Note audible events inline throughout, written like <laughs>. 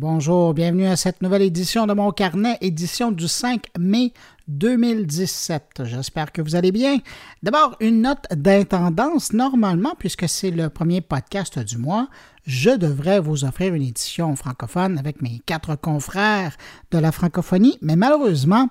Bonjour, bienvenue à cette nouvelle édition de mon carnet, édition du 5 mai 2017. J'espère que vous allez bien. D'abord, une note d'intendance. Normalement, puisque c'est le premier podcast du mois, je devrais vous offrir une édition francophone avec mes quatre confrères de la francophonie, mais malheureusement,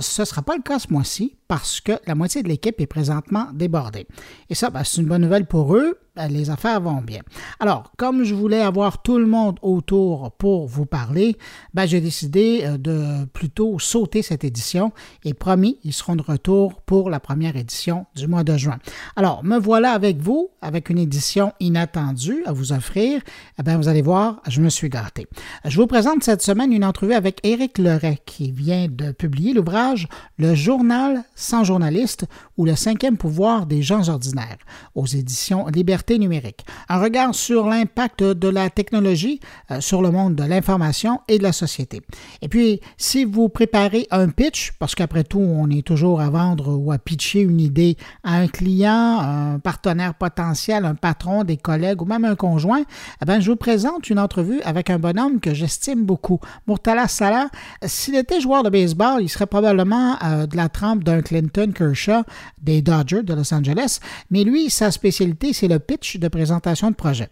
ce ne sera pas le cas ce mois-ci parce que la moitié de l'équipe est présentement débordée. Et ça, ben, c'est une bonne nouvelle pour eux. Ben, les affaires vont bien. Alors, comme je voulais avoir tout le monde autour pour vous parler, ben, j'ai décidé euh, de plutôt sauter cette édition et promis, ils seront de retour pour la première édition du mois de juin. Alors, me voilà avec vous, avec une édition inattendue à vous offrir. Eh bien, vous allez voir, je me suis gâté. Je vous présente cette semaine une entrevue avec Éric Leray qui vient de publier l'ouvrage Le journal sans journaliste ou le cinquième pouvoir des gens ordinaires aux éditions Liberté numérique. Un regard sur l'impact de la technologie euh, sur le monde de l'information et de la société. Et puis, si vous préparez un pitch, parce qu'après tout, on est toujours à vendre ou à pitcher une idée à un client, un partenaire potentiel, un patron, des collègues ou même un conjoint, eh bien, je vous présente une entrevue avec un bonhomme que j'estime beaucoup. Murtala Salah, s'il était joueur de baseball, il serait probablement euh, de la trempe d'un Clinton Kershaw des Dodgers de Los Angeles, mais lui, sa spécialité, c'est le pitch de présentation de projet.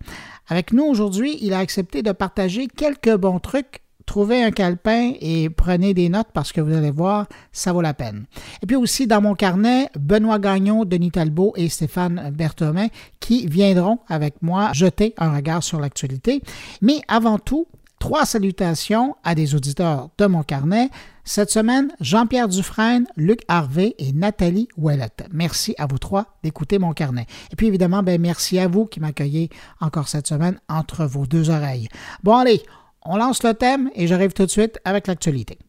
Avec nous aujourd'hui, il a accepté de partager quelques bons trucs trouvez un calepin et prenez des notes parce que vous allez voir, ça vaut la peine. Et puis aussi dans mon carnet, Benoît Gagnon, Denis Talbot et Stéphane Berthomin qui viendront avec moi jeter un regard sur l'actualité. Mais avant tout, trois salutations à des auditeurs de mon carnet. Cette semaine, Jean-Pierre Dufresne, Luc Harvey et Nathalie Ouellette. Merci à vous trois d'écouter mon carnet. Et puis évidemment, ben, merci à vous qui m'accueillez encore cette semaine entre vos deux oreilles. Bon allez, on lance le thème et j'arrive tout de suite avec l'actualité.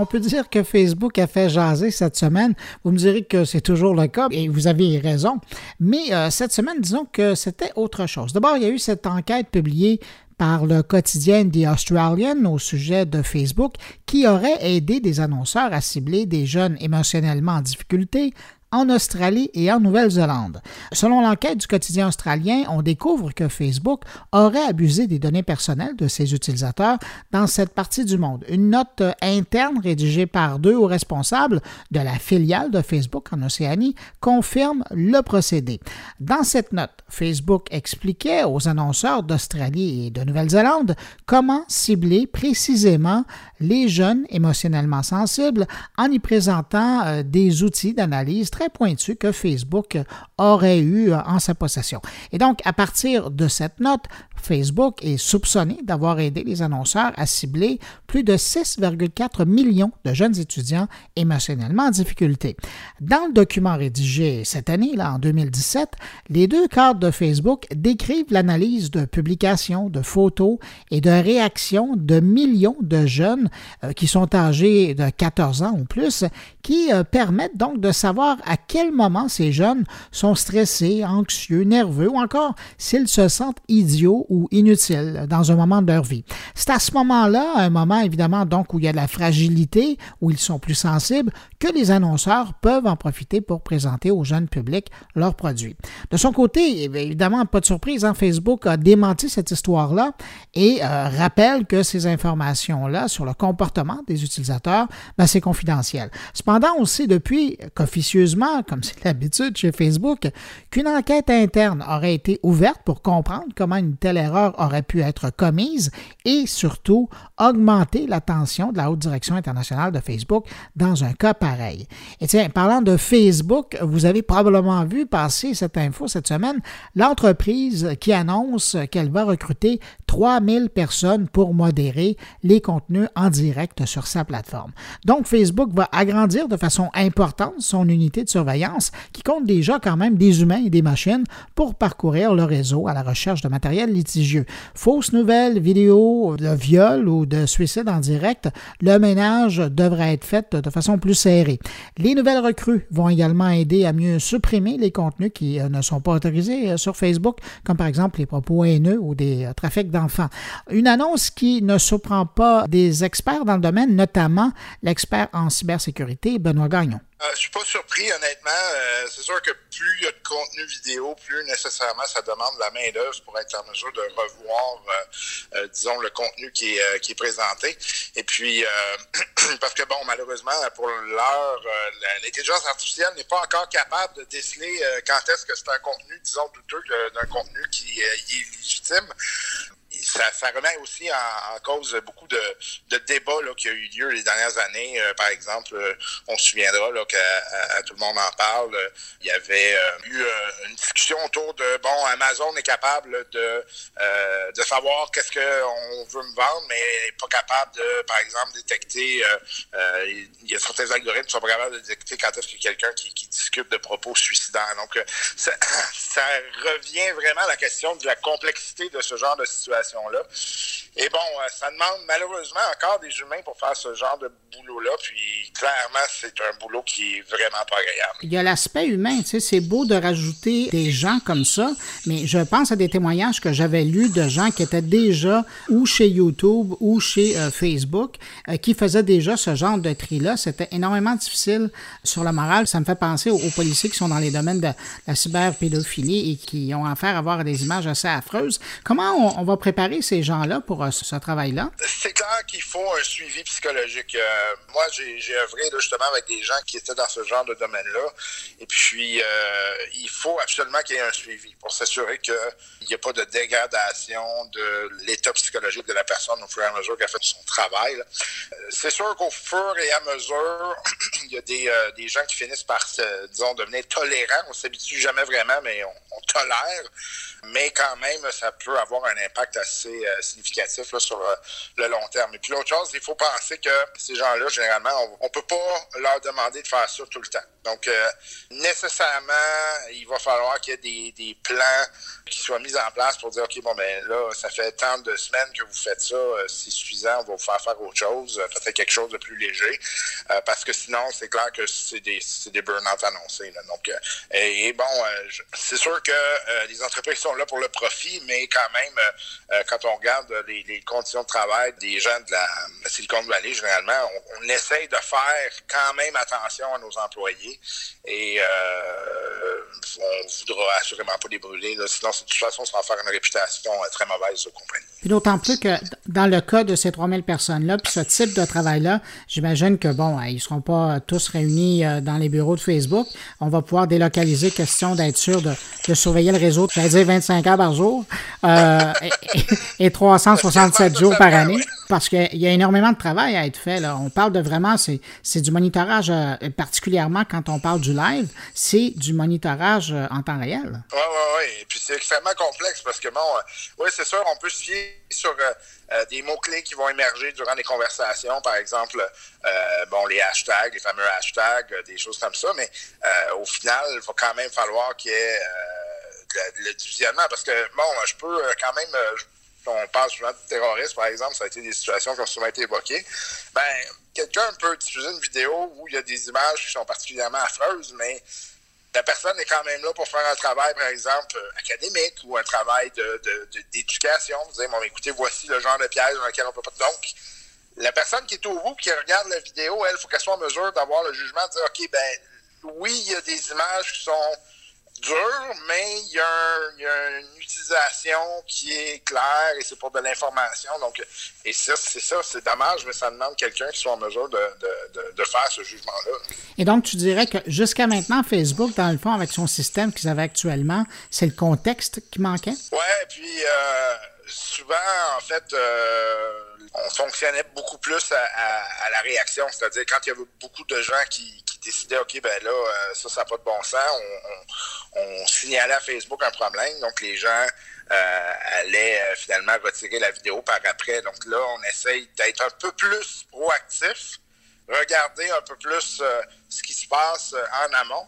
On peut dire que Facebook a fait jaser cette semaine. Vous me direz que c'est toujours le cas et vous avez raison. Mais euh, cette semaine, disons que c'était autre chose. D'abord, il y a eu cette enquête publiée par le quotidien The Australian au sujet de Facebook qui aurait aidé des annonceurs à cibler des jeunes émotionnellement en difficulté en Australie et en Nouvelle-Zélande. Selon l'enquête du quotidien australien, on découvre que Facebook aurait abusé des données personnelles de ses utilisateurs dans cette partie du monde. Une note interne rédigée par deux hauts responsables de la filiale de Facebook en Océanie confirme le procédé. Dans cette note, Facebook expliquait aux annonceurs d'Australie et de Nouvelle-Zélande comment cibler précisément les jeunes émotionnellement sensibles en y présentant euh, des outils d'analyse très pointus que Facebook aurait eu euh, en sa possession. Et donc, à partir de cette note, Facebook est soupçonné d'avoir aidé les annonceurs à cibler plus de 6,4 millions de jeunes étudiants émotionnellement en difficulté. Dans le document rédigé cette année, là, en 2017, les deux cadres de Facebook décrivent l'analyse de publications, de photos et de réactions de millions de jeunes euh, qui sont âgés de 14 ans ou plus, qui euh, permettent donc de savoir à quel moment ces jeunes sont stressés, anxieux, nerveux ou encore s'ils se sentent idiots ou inutiles dans un moment de leur vie. C'est à ce moment-là, un moment évidemment donc où il y a de la fragilité, où ils sont plus sensibles, que les annonceurs peuvent en profiter pour présenter au jeune public leurs produits. De son côté, évidemment, pas de surprise, hein, Facebook a démenti cette histoire-là et euh, rappelle que ces informations-là sur le comportement des utilisateurs, ben, c'est confidentiel. Cependant, on sait depuis qu'officieusement, comme c'est l'habitude chez Facebook, qu'une enquête interne aurait été ouverte pour comprendre comment une telle erreur aurait pu être commise et surtout augmenter l'attention de la haute direction internationale de Facebook dans un cas pareil. Et tiens, parlant de Facebook, vous avez probablement vu passer cette info cette semaine, l'entreprise qui annonce qu'elle va recruter 3000 personnes pour modérer les contenus en direct sur sa plateforme. Donc, Facebook va agrandir de façon importante son unité de surveillance qui compte déjà quand même des humains et des machines pour parcourir le réseau à la recherche de matériel litigieux. Fausses nouvelles, vidéos de viol ou de suicide en direct, le ménage devrait être fait de façon plus serrée. Les nouvelles recrues vont également aider à mieux supprimer les contenus qui euh, ne sont pas autorisés euh, sur Facebook, comme par exemple les propos haineux ou des euh, trafics d'enfants. Une annonce qui ne surprend pas des experts dans le domaine, notamment l'expert en cybersécurité, Benoît Gagnon. Euh, je suis pas surpris, honnêtement. Euh, c'est sûr que plus il y a de contenu vidéo, plus nécessairement ça demande la main-d'œuvre pour être en mesure de revoir, euh, euh disons, le contenu qui est, euh, qui est présenté. Et puis, <clears throat> parce que, bon, malheureusement, pour l'heure, l'intelligence artificielle n'est pas encore capable de déceler quand est-ce que c'est un contenu, disons, douteux d'un contenu qui est légitime ça, remet aussi en, cause beaucoup de, débats là, qui ont eu lieu les dernières années. Euh, par exemple, euh, on se souviendra là, que tout le monde en parle. Euh, il y avait eu une discussion autour de bon, Amazon est capable de, savoir qu'est-ce qu'on veut me vendre, mais n'est pas capable de, par exemple, détecter. il y a certains algorithmes qui sont pas capables de détecter quand est-ce a quelqu'un qui, discute de propos suicidaires. Donc, <coughs> ça revient vraiment à la question de la complexité de ce genre de situation là Et bon, euh, ça demande malheureusement encore des humains pour faire ce genre de boulot-là. Puis clairement, c'est un boulot qui est vraiment pas agréable. Il y a l'aspect humain, tu sais, c'est beau de rajouter des gens comme ça, mais je pense à des témoignages que j'avais lus de gens qui étaient déjà ou chez YouTube ou chez euh, Facebook, euh, qui faisaient déjà ce genre de tri-là. C'était énormément difficile sur le moral. Ça me fait penser aux, policiers qui sont dans les domaines de la cyberpédophilie et qui ont affaire à avoir des images assez affreuses. Comment on va préparer ces gens-là pour euh, ce, travail-là? C'est clair qu'il faut un suivi psychologique. Euh, moi, j'ai œuvré justement avec des gens qui étaient dans ce genre de domaine-là. Et puis, euh, il faut absolument qu'il y ait un suivi pour s'assurer qu'il n'y ait pas de dégradation de l'état psychologique de la personne au fur et à mesure qu'elle fait son travail. C'est sûr qu'au fur et à mesure, <clears throat> il y a des, des, gens qui finissent par, disons, devenir tolérants. On s'habitue jamais vraiment, mais on, tolère mais quand même, ça peut avoir un impact assez euh, sur euh, le long terme. Et puis l'autre chose, il faut penser que ces gens-là, généralement, on, ne peut pas leur demander de faire ça tout le temps. Donc, euh, nécessairement, il va falloir qu'il y ait des, plans qui soient mis en place pour dire, OK, bon, ben là, ça fait tant de semaines que vous faites ça, c'est suffisant, on va vous faire faire autre chose, peut-être quelque chose de plus léger, parce que sinon, c'est clair que c'est des, des burn-out annoncés. Donc, et, bon, c'est sûr que les entreprises sont là pour le profit, mais quand même, euh, quand on regarde les, conditions de travail des gens de la, Silicon Valley, généralement, on, essaye de faire quand même attention à nos employés et euh, on voudra assurément pas les brûler. sinon, de toute façon, ça va faire une réputation euh, très mauvaise aux compagnies. D'autant plus que dans le cas de ces 3000 personnes-là, puis ce type de travail-là, j'imagine que, bon, ils ne seront pas tous réunis dans les bureaux de Facebook. On va pouvoir délocaliser, question d'être sûr de, surveiller le réseau, j'allais dire 25 heures par jour euh, et, 367 jours par année. Parce qu'il y a énormément de travail à être fait. Là. On parle de vraiment, c'est du monitorage, euh, particulièrement quand on parle du live, c'est du monitorage euh, en temps réel. Oui, oui, oui. Et puis c'est extrêmement complexe parce que, bon, oui, c'est sûr, on peut se fier sur des mots-clés qui vont émerger durant les conversations, par exemple, bon, les hashtags, les fameux hashtags, des choses comme ça, mais au final, il va quand même falloir qu'il y ait le divisionnement, parce que, bon, je peux euh, quand même, euh, on parle souvent de terrorisme, par exemple, ça a été des situations qui ont souvent été évoquées, ben, quelqu'un peut diffuser une vidéo où il y a des images qui sont particulièrement affreuses, mais la personne est quand même là pour faire un travail, par exemple, académique ou un travail d'éducation. De, de, dire, bon, écoutez, voici le genre de piège dans lequel on peut pas. Donc, la personne qui est au bout, qui regarde la vidéo, elle, il faut qu'elle soit en mesure d'avoir le jugement de dire, OK, ben, oui, il y a des images qui sont dur, mais il y, a une utilisation qui est claire et c'est pour de l'information. Donc, et ça, c'est ça, c'est dommage, mais ça demande quelqu'un qui soit en mesure de, de, de, faire ce jugement-là. Et donc, tu dirais que jusqu'à maintenant, Facebook, dans le fond, avec son système qu'ils avaient actuellement, c'est le contexte qui manquait? Oui, puis euh, souvent, en fait, euh, on fonctionnait beaucoup plus à, la réaction, c'est-à-dire quand il y avait beaucoup de gens qui, décidaient, OK, ben là, euh, ça, ça n'a pas de bon sens, on, signalait à Facebook un problème, donc les gens euh, allaient euh, finalement retirer la vidéo par après. Donc là, on essaye d'être un peu plus proactif regarder un peu plus ce qui se passe en amont.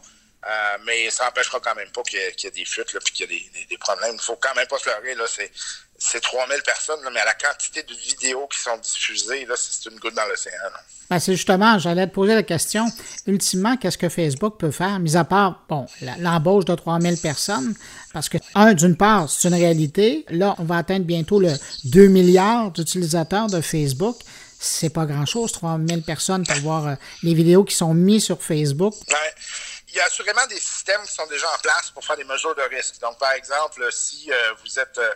mais ça n'empêchera quand même pas qu'il y, ait des fuites et qu'il y ait des, problèmes. Il ne faut quand même pas se leurrer. C'est, c'est 3000 personnes, mais à la quantité de vidéos qui sont diffusées, là, c'est une goutte dans l'océan. Ben, c'est justement, j'allais te poser la question. Ultimement, qu'est-ce que Facebook peut faire, mis à part, bon, l'embauche de 3000 personnes? Parce que, un, d'une part, c'est une réalité. Là, on va atteindre bientôt le 2 milliards d'utilisateurs de Facebook. C'est pas grand-chose, 3000 personnes pour voir euh, les vidéos qui sont mises sur Facebook. Ouais il y a assurément des systèmes qui sont déjà en place pour faire des mesures de risque. Donc, par exemple, si euh, vous êtes euh,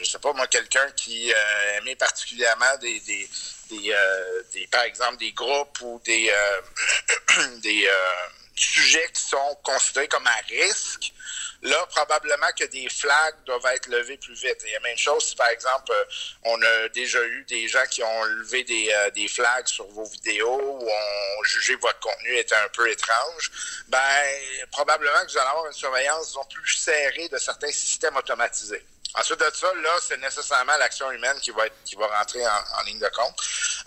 je sais pas moi, quelqu'un qui euh, aimait particulièrement euh, des, par exemple, des groupes ou des, <clears throat> sujets qui sont considérés comme à risque, là, probablement que des flags doivent être levés plus vite. Et la même chose si, par exemple, on a déjà eu des gens qui ont levé des, des flags sur vos vidéos ou ont jugé que votre contenu était un peu étrange, ben, probablement que vous allez avoir une surveillance plus serrée de certains systèmes automatisés. Ensuite de ça, là, c'est nécessairement l'action humaine qui va être, qui va rentrer en, ligne de compte.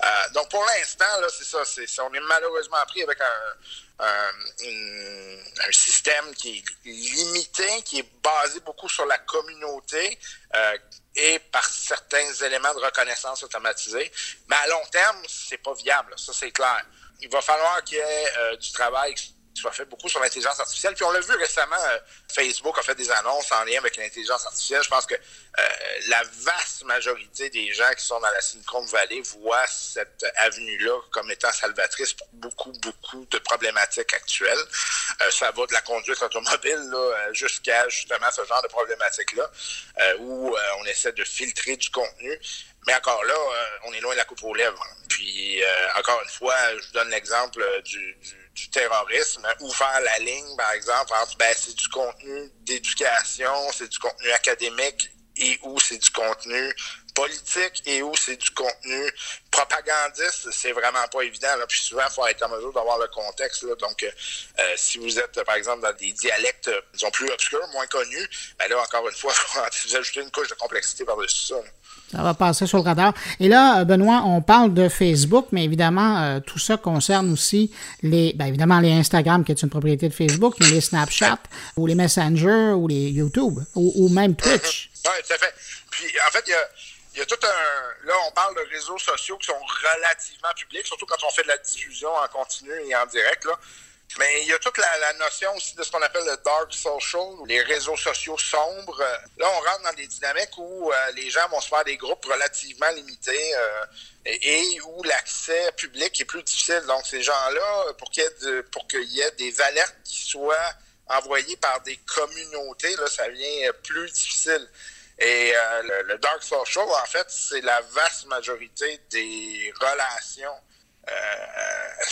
Euh, donc, pour l'instant, là, c'est ça. C'est, on est malheureusement pris avec un, un, système qui est limité, qui est basé beaucoup sur la communauté euh, et par certains éléments de reconnaissance automatisée. Mais à long terme, c'est pas viable. Ça, c'est clair. Il va falloir qu'il y ait euh, du travail soit fait beaucoup sur l'intelligence artificielle. Puis on l'a vu récemment, euh, Facebook a fait des annonces en lien avec l'intelligence artificielle. Je pense que euh, la vaste majorité des gens qui sont dans la Silicon Valley voient cette avenue-là comme étant salvatrice pour beaucoup, beaucoup de problématiques actuelles. Euh, ça va de la conduite automobile jusqu'à justement ce genre de problématiques-là, où on essaie de filtrer du contenu. Mais encore là, on est loin de la coupe aux lèvres. Puis, encore une fois, je vous donne l'exemple du terrorisme, ou faire la ligne, par exemple, entre ben, c'est du contenu d'éducation, c'est du contenu académique et où c'est du contenu politique et où c'est du contenu propagandiste, c'est vraiment pas évident. Là. Puis souvent, il faut être en mesure d'avoir le contexte. Là. Donc, euh, euh, si vous êtes, par exemple, dans des dialectes, disons, plus obscurs, moins connus, ben là, encore une fois, <laughs> vous ajoutez une couche de complexité par-dessus ça. Ça va passer sur le radar. Et là, Benoît, on parle de Facebook, mais évidemment, euh, tout ça concerne aussi les, ben évidemment, les Instagram, qui est une propriété de Facebook, mais les Snapchat, ou les Messenger, ou les YouTube, ou, même Twitch. Oui, tout à fait. Puis, en fait, il y a, il y a tout un. Là, on parle de réseaux sociaux qui sont relativement publics, surtout quand on fait de la diffusion en continu et en direct. Là. Mais il y a toute la, notion aussi de ce qu'on appelle le dark social, les réseaux sociaux sombres. Là, on rentre dans des dynamiques où euh, les gens vont se faire des groupes relativement limités euh, et, où l'accès public est plus difficile. Donc, ces gens-là, pour qu'il y, pour qu'il y ait des alertes qui soient envoyées par des communautés, là, ça devient plus difficile. Et euh, le, dark social, en fait, c'est la vaste majorité des relations euh,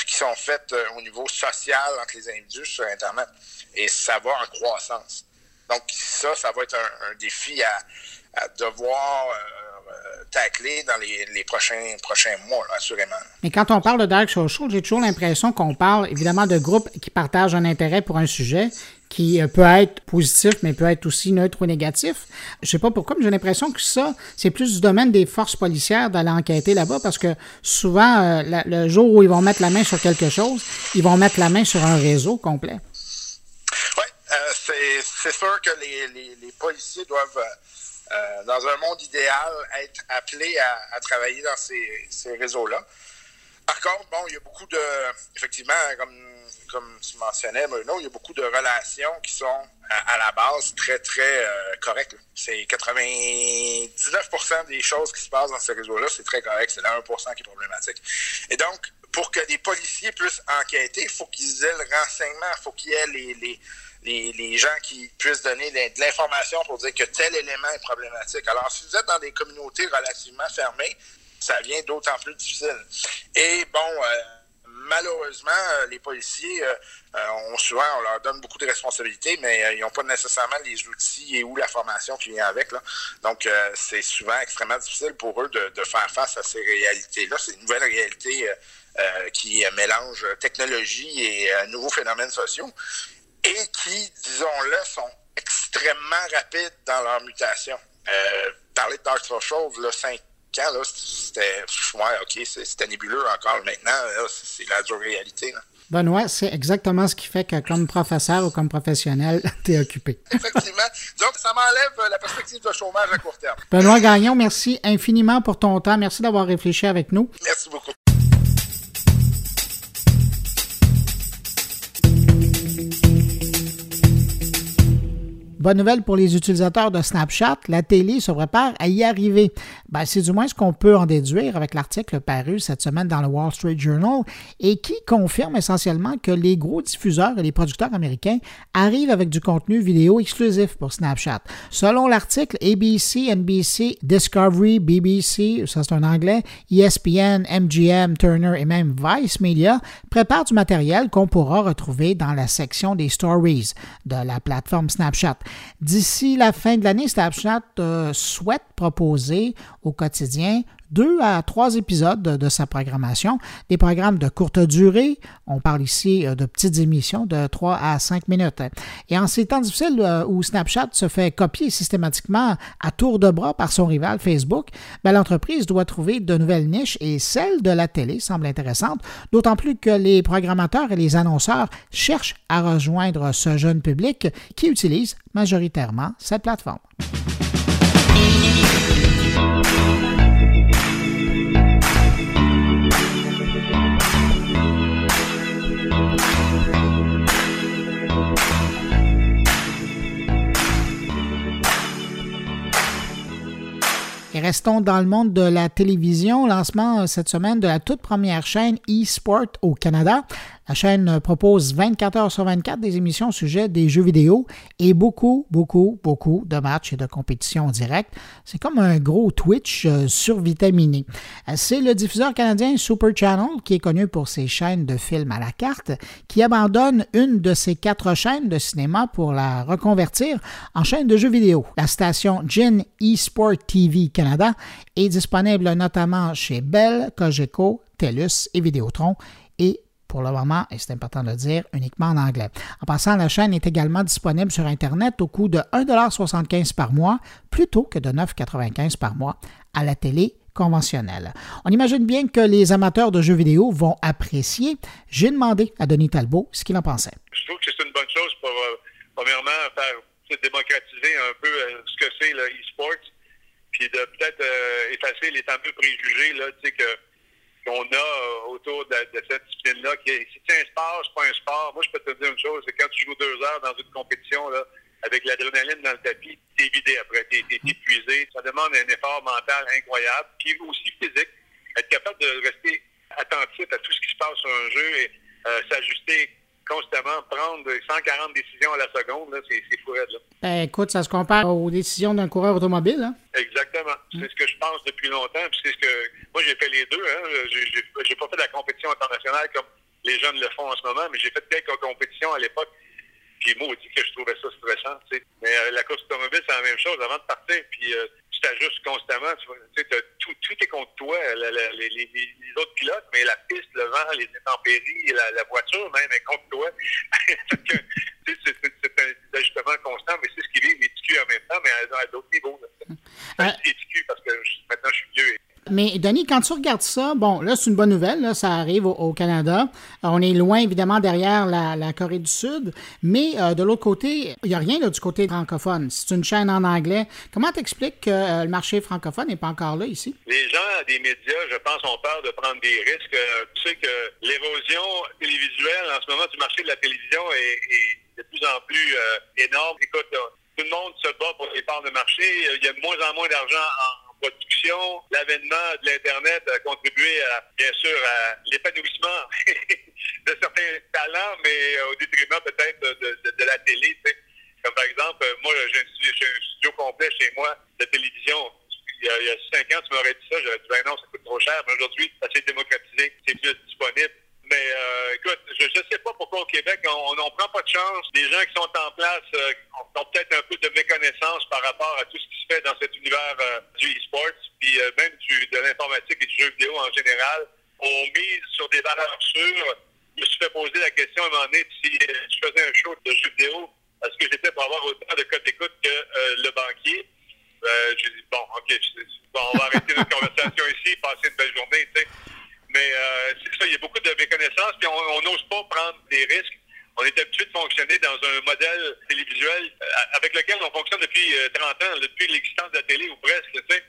qui sont faites euh, au niveau social entre les individus sur Internet. Et ça va en croissance. Donc ça, ça va être un, défi à, devoir tacler dans les, prochains, prochains mois, assurément. Mais quand on parle de dark social, j'ai toujours l'impression qu'on parle évidemment de groupes qui partagent un intérêt pour un sujet, qui euh, peut être positif, mais peut être aussi neutre ou négatif. Je sais pas pourquoi, mais j'ai l'impression que ça, c'est plus du domaine des forces policières d'aller enquêter là-bas, parce que souvent, euh, le jour où ils vont mettre la main sur quelque chose, ils vont mettre la main sur un réseau complet. Oui, euh, c'est sûr que les, policiers doivent, dans un monde idéal, être appelés à, travailler dans ces, ces réseaux-là. Par contre, bon, il y a beaucoup de, effectivement, comme comme tu mentionnais, Bruno, il y a beaucoup de relations qui sont à, la base très, très euh, correctes. C'est 99% des choses qui se passent dans ce réseau-là, c'est très correct. C'est le 1% qui est problématique. Et donc, pour que des policiers puissent enquêter, il faut qu'ils aient le renseignement, il faut qu'il y ait les, les, les, gens qui puissent donner de l'information pour dire que tel élément est problématique. Alors, si vous êtes dans des communautés relativement fermées, ça devient d'autant plus difficile. Et bon, euh, malheureusement, euh, les policiers euh, euh, ont souvent, on leur donne beaucoup de responsabilités, mais ils n'ont pas nécessairement les outils et ou la formation qui vient avec. Là. Donc, c'est souvent extrêmement difficile pour eux de, faire face à ces réalités-là. C'est une nouvelle réalité qui mélange technologie et nouveaux phénomènes sociaux et qui, disons-le, sont extrêmement rapides dans leur mutation. parler de Dark Social, là, 5 quand, là, c'était. Ouais, OK, c'était nébuleux encore. Maintenant, c'est la dure réalité. Benoît, c'est exactement ce qui fait que comme professeur ou comme professionnel, <laughs> tu es occupé. Effectivement. Donc, ça m'enlève la perspective de chômage à court terme. Benoît Gagnon, merci infiniment pour ton temps. Merci d'avoir réfléchi avec nous. Merci beaucoup. Bonne nouvelle pour les utilisateurs de Snapchat, la télé se prépare à y arriver. Ben, c'est du moins ce qu'on peut en déduire avec l'article paru cette semaine dans le Wall Street Journal et qui confirme essentiellement que les gros diffuseurs et les producteurs américains arrivent avec du contenu vidéo exclusif pour Snapchat. Selon l'article, ABC, NBC, Discovery, BBC, ça c'est un anglais, ESPN, MGM, Turner et même Vice Media préparent du matériel qu'on pourra retrouver dans la section des stories de la plateforme Snapchat. D'ici la fin de l'année, Snapchat euh, souhaite proposer au quotidien deux à trois épisodes de, sa programmation, des programmes de courte durée. On parle ici euh, de petites émissions de 3 à 5 minutes. Et en ces temps difficiles euh, où Snapchat se fait copier systématiquement à tour de bras par son rival Facebook, ben, l'entreprise doit trouver de nouvelles niches et celle de la télé semble intéressante, d'autant plus que les programmateurs et les annonceurs cherchent à rejoindre ce jeune public qui utilise majoritairement cette plateforme. Restons dans le monde de la télévision. Lancement euh, cette semaine de la toute première chaîne eSport au Canada. La chaîne propose 24 heures sur 24 des émissions au sujet des jeux vidéo et beaucoup, beaucoup, beaucoup de matchs et de compétitions directes. C'est comme un gros Twitch euh, survitaminé. Euh, c'est le diffuseur canadien Super Channel, qui est connu pour ses chaînes de films à la carte, qui abandonne une de ses quatre chaînes de cinéma pour la reconvertir en chaîne de jeux vidéo. La station Gin eSport TV Canada est disponible notamment chez Bell, Cogeco, TELUS et Vidéotron pour le moment, et c'est important de le dire, uniquement en anglais. En passant, la chaîne est également disponible sur Internet au coût de 1,75 par mois plutôt que de 9,95 par mois à la télé conventionnelle. On imagine bien que les amateurs de jeux vidéo vont apprécier. J'ai demandé à Denis Talbot ce qu'il en pensait. Je trouve que c'est une bonne chose pour, euh, premièrement, faire démocratiser un peu euh, ce que c'est le e-sport, puis de peut-être euh, effacer les fameux préjugés, là, tu sais, que qu'on a euh, autour de, cette discipline-là. Si c'est un sport, c'est pas un sport. Moi, je peux te dire une chose, c'est quand tu joues deux heures dans une compétition, là, avec l'adrénaline dans le tapis, t'es vidé après, t'es es épuisé. Ça demande un effort mental incroyable, puis aussi physique. Être capable de rester attentif à tout ce qui se passe sur un jeu et euh, s'ajuster constamment, prendre 140 décisions à la seconde, c'est fou Là. Ben, écoute, ça se compare aux décisions d'un coureur automobile. Hein? Exactement. C'est ce que je pense depuis longtemps. c'est ce que moi j'ai fait les deux. Hein. J'ai pas fait de la compétition internationale comme les jeunes le font en ce moment, mais j'ai fait quelques compétitions à l'époque. Puis moi, dit que je trouvais ça stressant. Mais euh, la course automobile, c'est la même chose. Avant de partir, puis euh, tu t'ajustes constamment. Tu sais, tout, tout est contre toi, les, les, autres pilotes, mais la piste, le vent, les intempéries, la, la voiture même est contre toi. <laughs> c'est un ajustement constant, mais c'est ce qui vit les TQ en même temps, mais à, d'autres niveaux. Là. Euh, les TQ parce que maintenant je suis vieux mais Denis, quand tu regardes ça, bon, là, c'est une bonne nouvelle, ça arrive au, Canada. Euh, on est loin, évidemment, derrière la, Corée du Sud, mais euh, de l'autre côté, il n'y a rien là, du côté francophone. C'est une chaîne en anglais. Comment t'expliques que euh, le marché francophone n'est pas encore là ici? Les gens des médias, je pense, ont peur de prendre des risques. tu sais que l'érosion télévisuelle en ce moment du marché de la télévision est, de plus en plus énorme. Écoute, tout le monde se bat pour les parts de marché. Il y a de moins en moins d'argent en production, l'avènement de l'Internet a contribué, à, bien sûr, à l'épanouissement <laughs> de certains talents, mais au détriment peut-être de, la télé. Comme par exemple, moi, j'ai un, studio complet chez moi de télévision. Il y, a, cinq ans, tu m'aurais dit ça, j'aurais dit, ben non, ça coûte trop cher. Mais aujourd'hui, ça s'est démocratisé, c'est plus disponible. Mais euh, écoute, je ne sais pas pourquoi au Québec, on n'en prend pas de chance. Les gens qui sont en place euh, ont peut-être un peu de méconnaissance par rapport à tout ce qui se fait dans cet univers euh, du e-sport, puis même du, de l'informatique et du jeu vidéo en général. On mise sur des valeurs sûres. Je me suis fait poser la question à un moment donné si je faisais un show de jeu vidéo, est-ce que j'étais pour avoir autant de codes d'écoute que le banquier? j'ai dit, bon, OK, on va arrêter notre <laughs> conversation ici, passer une belle journée, tu sais. Mais euh, c'est ça, il y a beaucoup de méconnaissances, puis on n'ose pas prendre des risques. On est habitué de fonctionner dans un modèle télévisuel euh, avec lequel on fonctionne depuis 30 euh, ans, depuis l'existence de la télé ou presque, tu sais.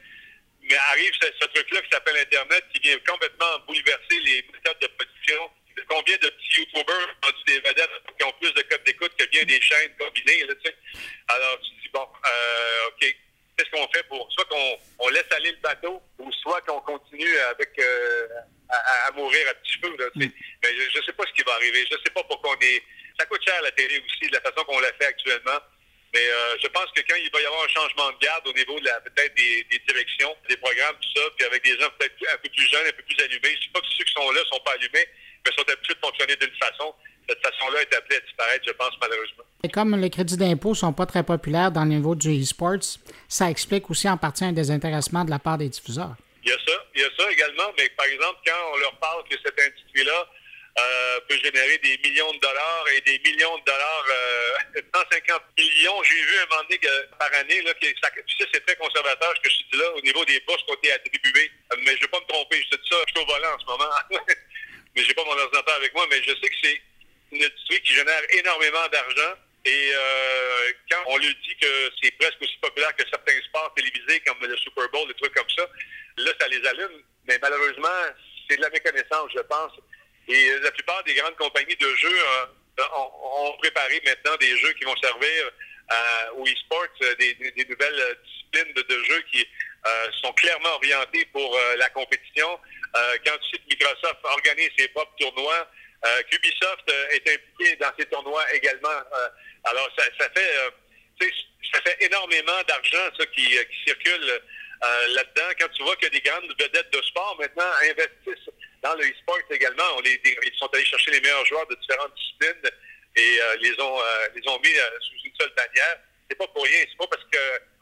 Mais arrive ce, truc-là qui s'appelle Internet qui vient complètement bouleverser les méthodes de production. Combien de petits YouTubers ont des vedettes qui ont plus de codes d'écoute que bien des chaînes combinées, tu sais. Alors, tu dis, bon, euh, OK, qu'est-ce qu'on fait pour soit qu'on on laisse aller le bateau ou soit qu'on continue avec euh, à, mourir un petit peu. Là, mm. Mais je ne sais pas ce qui va arriver. Je ne sais pas pourquoi on est. Ça coûte cher la télé aussi, de la façon qu'on l'a fait actuellement. Mais euh, je pense que quand il va y avoir un changement de garde au niveau de la peut-être des, directions, des programmes, tout ça, puis avec des gens peut-être un peu plus jeunes, un peu plus allumés, je ne sais pas que ceux qui sont là ne sont pas allumés, mais sont habitués de fonctionner d'une façon cette façon-là est appelée à disparaître, je pense, malheureusement. Et comme les crédits d'impôt ne sont pas très populaires dans le niveau du e-sports, ça explique aussi en partie un désintéressement de la part des diffuseurs. Il y a ça, il y a ça également, mais par exemple, quand on leur parle que cette industrie-là euh, peut générer des millions de dollars et des millions de dollars, euh, <laughs> 150 millions, j'ai vu un moment donné que, par année, là, que ça, tu sais, c'est très conservateur ce que je dis là, au niveau des bourses côté attribuées, mais je ne vais pas me tromper, je te dis ça, je suis au volant en ce moment, <laughs> mais j'ai pas mon ordinateur avec moi, mais je sais que c'est une industrie qui génère énormément d'argent. Et euh, quand on lui dit que c'est presque aussi populaire que certains sports télévisés comme le Super Bowl, des trucs comme ça, là, ça les allume. Mais malheureusement, c'est de la méconnaissance, je pense. Et la plupart des grandes compagnies de jeux euh, ont, préparé maintenant des jeux qui vont servir euh, aux e-sports, des, nouvelles disciplines de, jeux qui sont clairement orientées pour la compétition. quand tu sais que Microsoft organise ses propres tournois, euh, Ubisoft euh, est impliqué dans ces tournois également. Euh, alors, ça, fait ça fait énormément d'argent ça qui, circule là-dedans. Quand tu vois que des grandes vedettes de sport maintenant investissent dans le e-sport également, ils sont allés chercher les meilleurs joueurs de différentes disciplines et les ont les ont mis sous une seule bannière. C'est pas pour rien. C'est pas parce que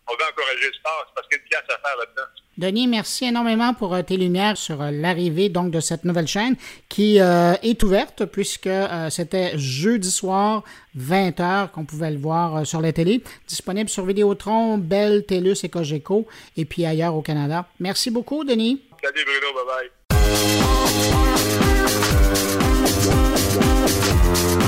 on veut encourager le sport, c'est parce qu'il y a une pièce à faire là-dedans. Denis, merci énormément pour euh, tes lumières sur euh, l'arrivée donc de cette nouvelle chaîne qui euh, est ouverte puisque c'était jeudi soir 20h qu'on pouvait le voir sur la télé, disponible sur Vidéotron, Bell, TELUS et Cogeco et puis ailleurs au Canada. Merci beaucoup Denis. Salut Bruno, bye bye.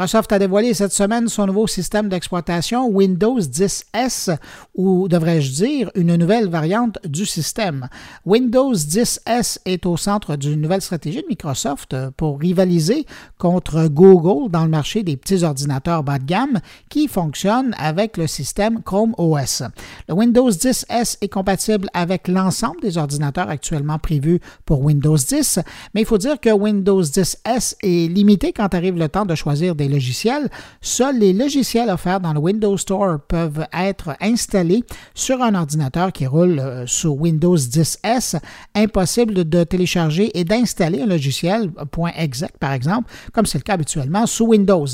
Microsoft a dévoilé cette semaine son nouveau système d'exploitation Windows 10S, ou devrais-je dire une nouvelle variante du système. Windows 10S est au centre d'une nouvelle stratégie de Microsoft pour rivaliser contre Google dans le marché des petits ordinateurs bas de gamme qui fonctionnent avec le système Chrome OS. Le Windows 10S est compatible avec l'ensemble des ordinateurs actuellement prévus pour Windows 10, mais il faut dire que Windows 10S est limité quand arrive le temps de choisir des logiciels, seuls les logiciels offerts dans le Windows Store peuvent être installés sur un ordinateur qui roule euh, sous Windows 10S. Impossible de télécharger et d'installer un logiciel .exec par exemple, comme c'est le cas habituellement sous Windows.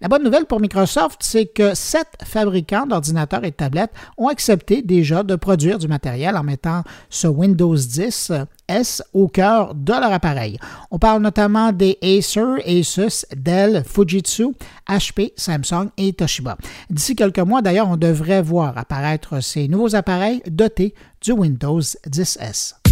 La bonne nouvelle pour Microsoft, c'est que sept fabricants d'ordinateurs et de tablettes ont accepté déjà de produire du matériel en mettant ce Windows 10 S au cœur de leur appareil. On parle notamment des Acer, Asus, Dell, Fujitsu, HP, Samsung et Toshiba. D'ici quelques mois, d'ailleurs, on devrait voir apparaître ces nouveaux appareils dotés du Windows 10S.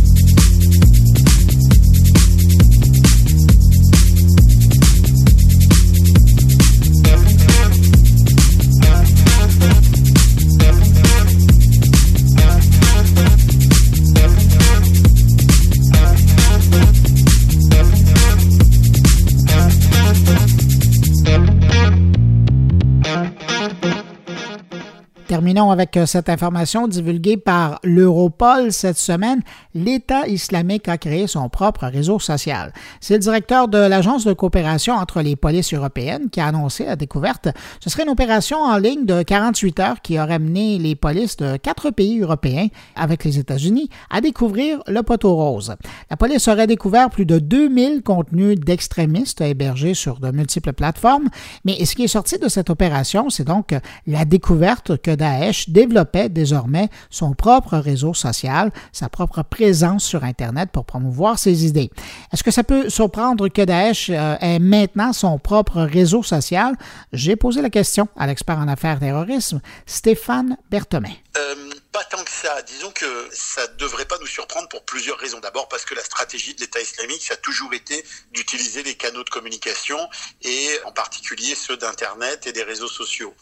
Terminons avec euh, cette information divulguée par l'Europol cette semaine. L'État islamique a créé son propre réseau social. C'est le directeur de l'Agence de coopération entre les polices européennes qui a annoncé la découverte. Ce serait une opération en ligne de 48 heures qui aurait mené les polices de quatre pays européens avec les États-Unis à découvrir le poteau rose. La police aurait découvert plus de 2000 contenus d'extrémistes hébergés sur de multiples plateformes. Mais ce qui est sorti de cette opération, c'est donc la découverte que Daesh développait désormais son propre réseau social, sa propre présence sur Internet pour promouvoir ses idées. Est-ce que ça peut surprendre que Daesh euh, ait maintenant son propre réseau social? J'ai posé la question à l'expert en affaires terrorisme, Stéphane Berthomet. Euh, pas tant que ça. Disons que ça ne devrait pas nous surprendre pour plusieurs raisons. D'abord parce que la stratégie de l'État islamique, ça a toujours été d'utiliser les canaux de communication et en particulier ceux d'Internet et des réseaux sociaux.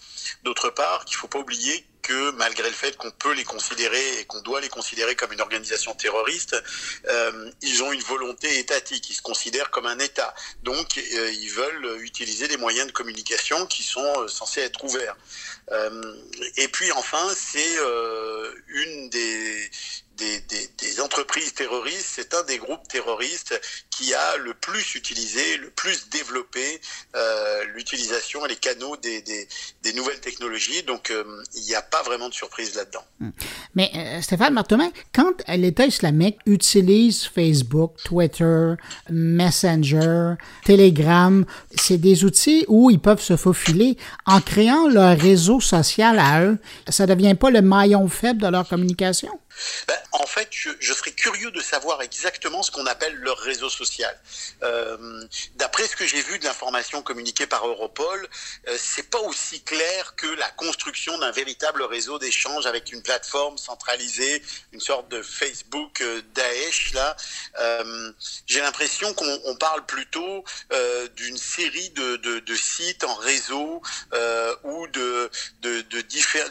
D'autre part, qu'il ne faut pas oublier que malgré le fait qu'on peut les considérer et qu'on doit les considérer comme une organisation terroriste, euh, ils ont une volonté étatique, ils se considèrent comme un État. Donc euh, ils veulent utiliser des moyens de communication qui sont euh, censés être ouverts. Et puis enfin, c'est une des, des, entreprises terroristes, c'est un des groupes terroristes qui a le plus utilisé, le plus développé euh, l'utilisation et les canaux des, nouvelles technologies. Donc, euh, il n'y a pas vraiment de surprise là-dedans. Hmm. Mais euh, Stéphane Martemin, quand l'État islamique utilise Facebook, Twitter, Messenger, Telegram, c'est des outils où ils peuvent se faufiler en créant leur réseau social à eux. Ça ne devient pas le maillon faible de leur communication? Ben, en fait, je, serais curieux de savoir exactement ce qu'on appelle leur réseau social. Euh, d'après ce que j'ai vu de l'information communiquée par Europol, euh, c'est pas aussi clair que la construction d'un véritable réseau d'échange avec une plateforme centralisée, une sorte de Facebook euh, Daesh. Là, j'ai l'impression qu'on parle plutôt d'une série de, sites en réseau ou de, de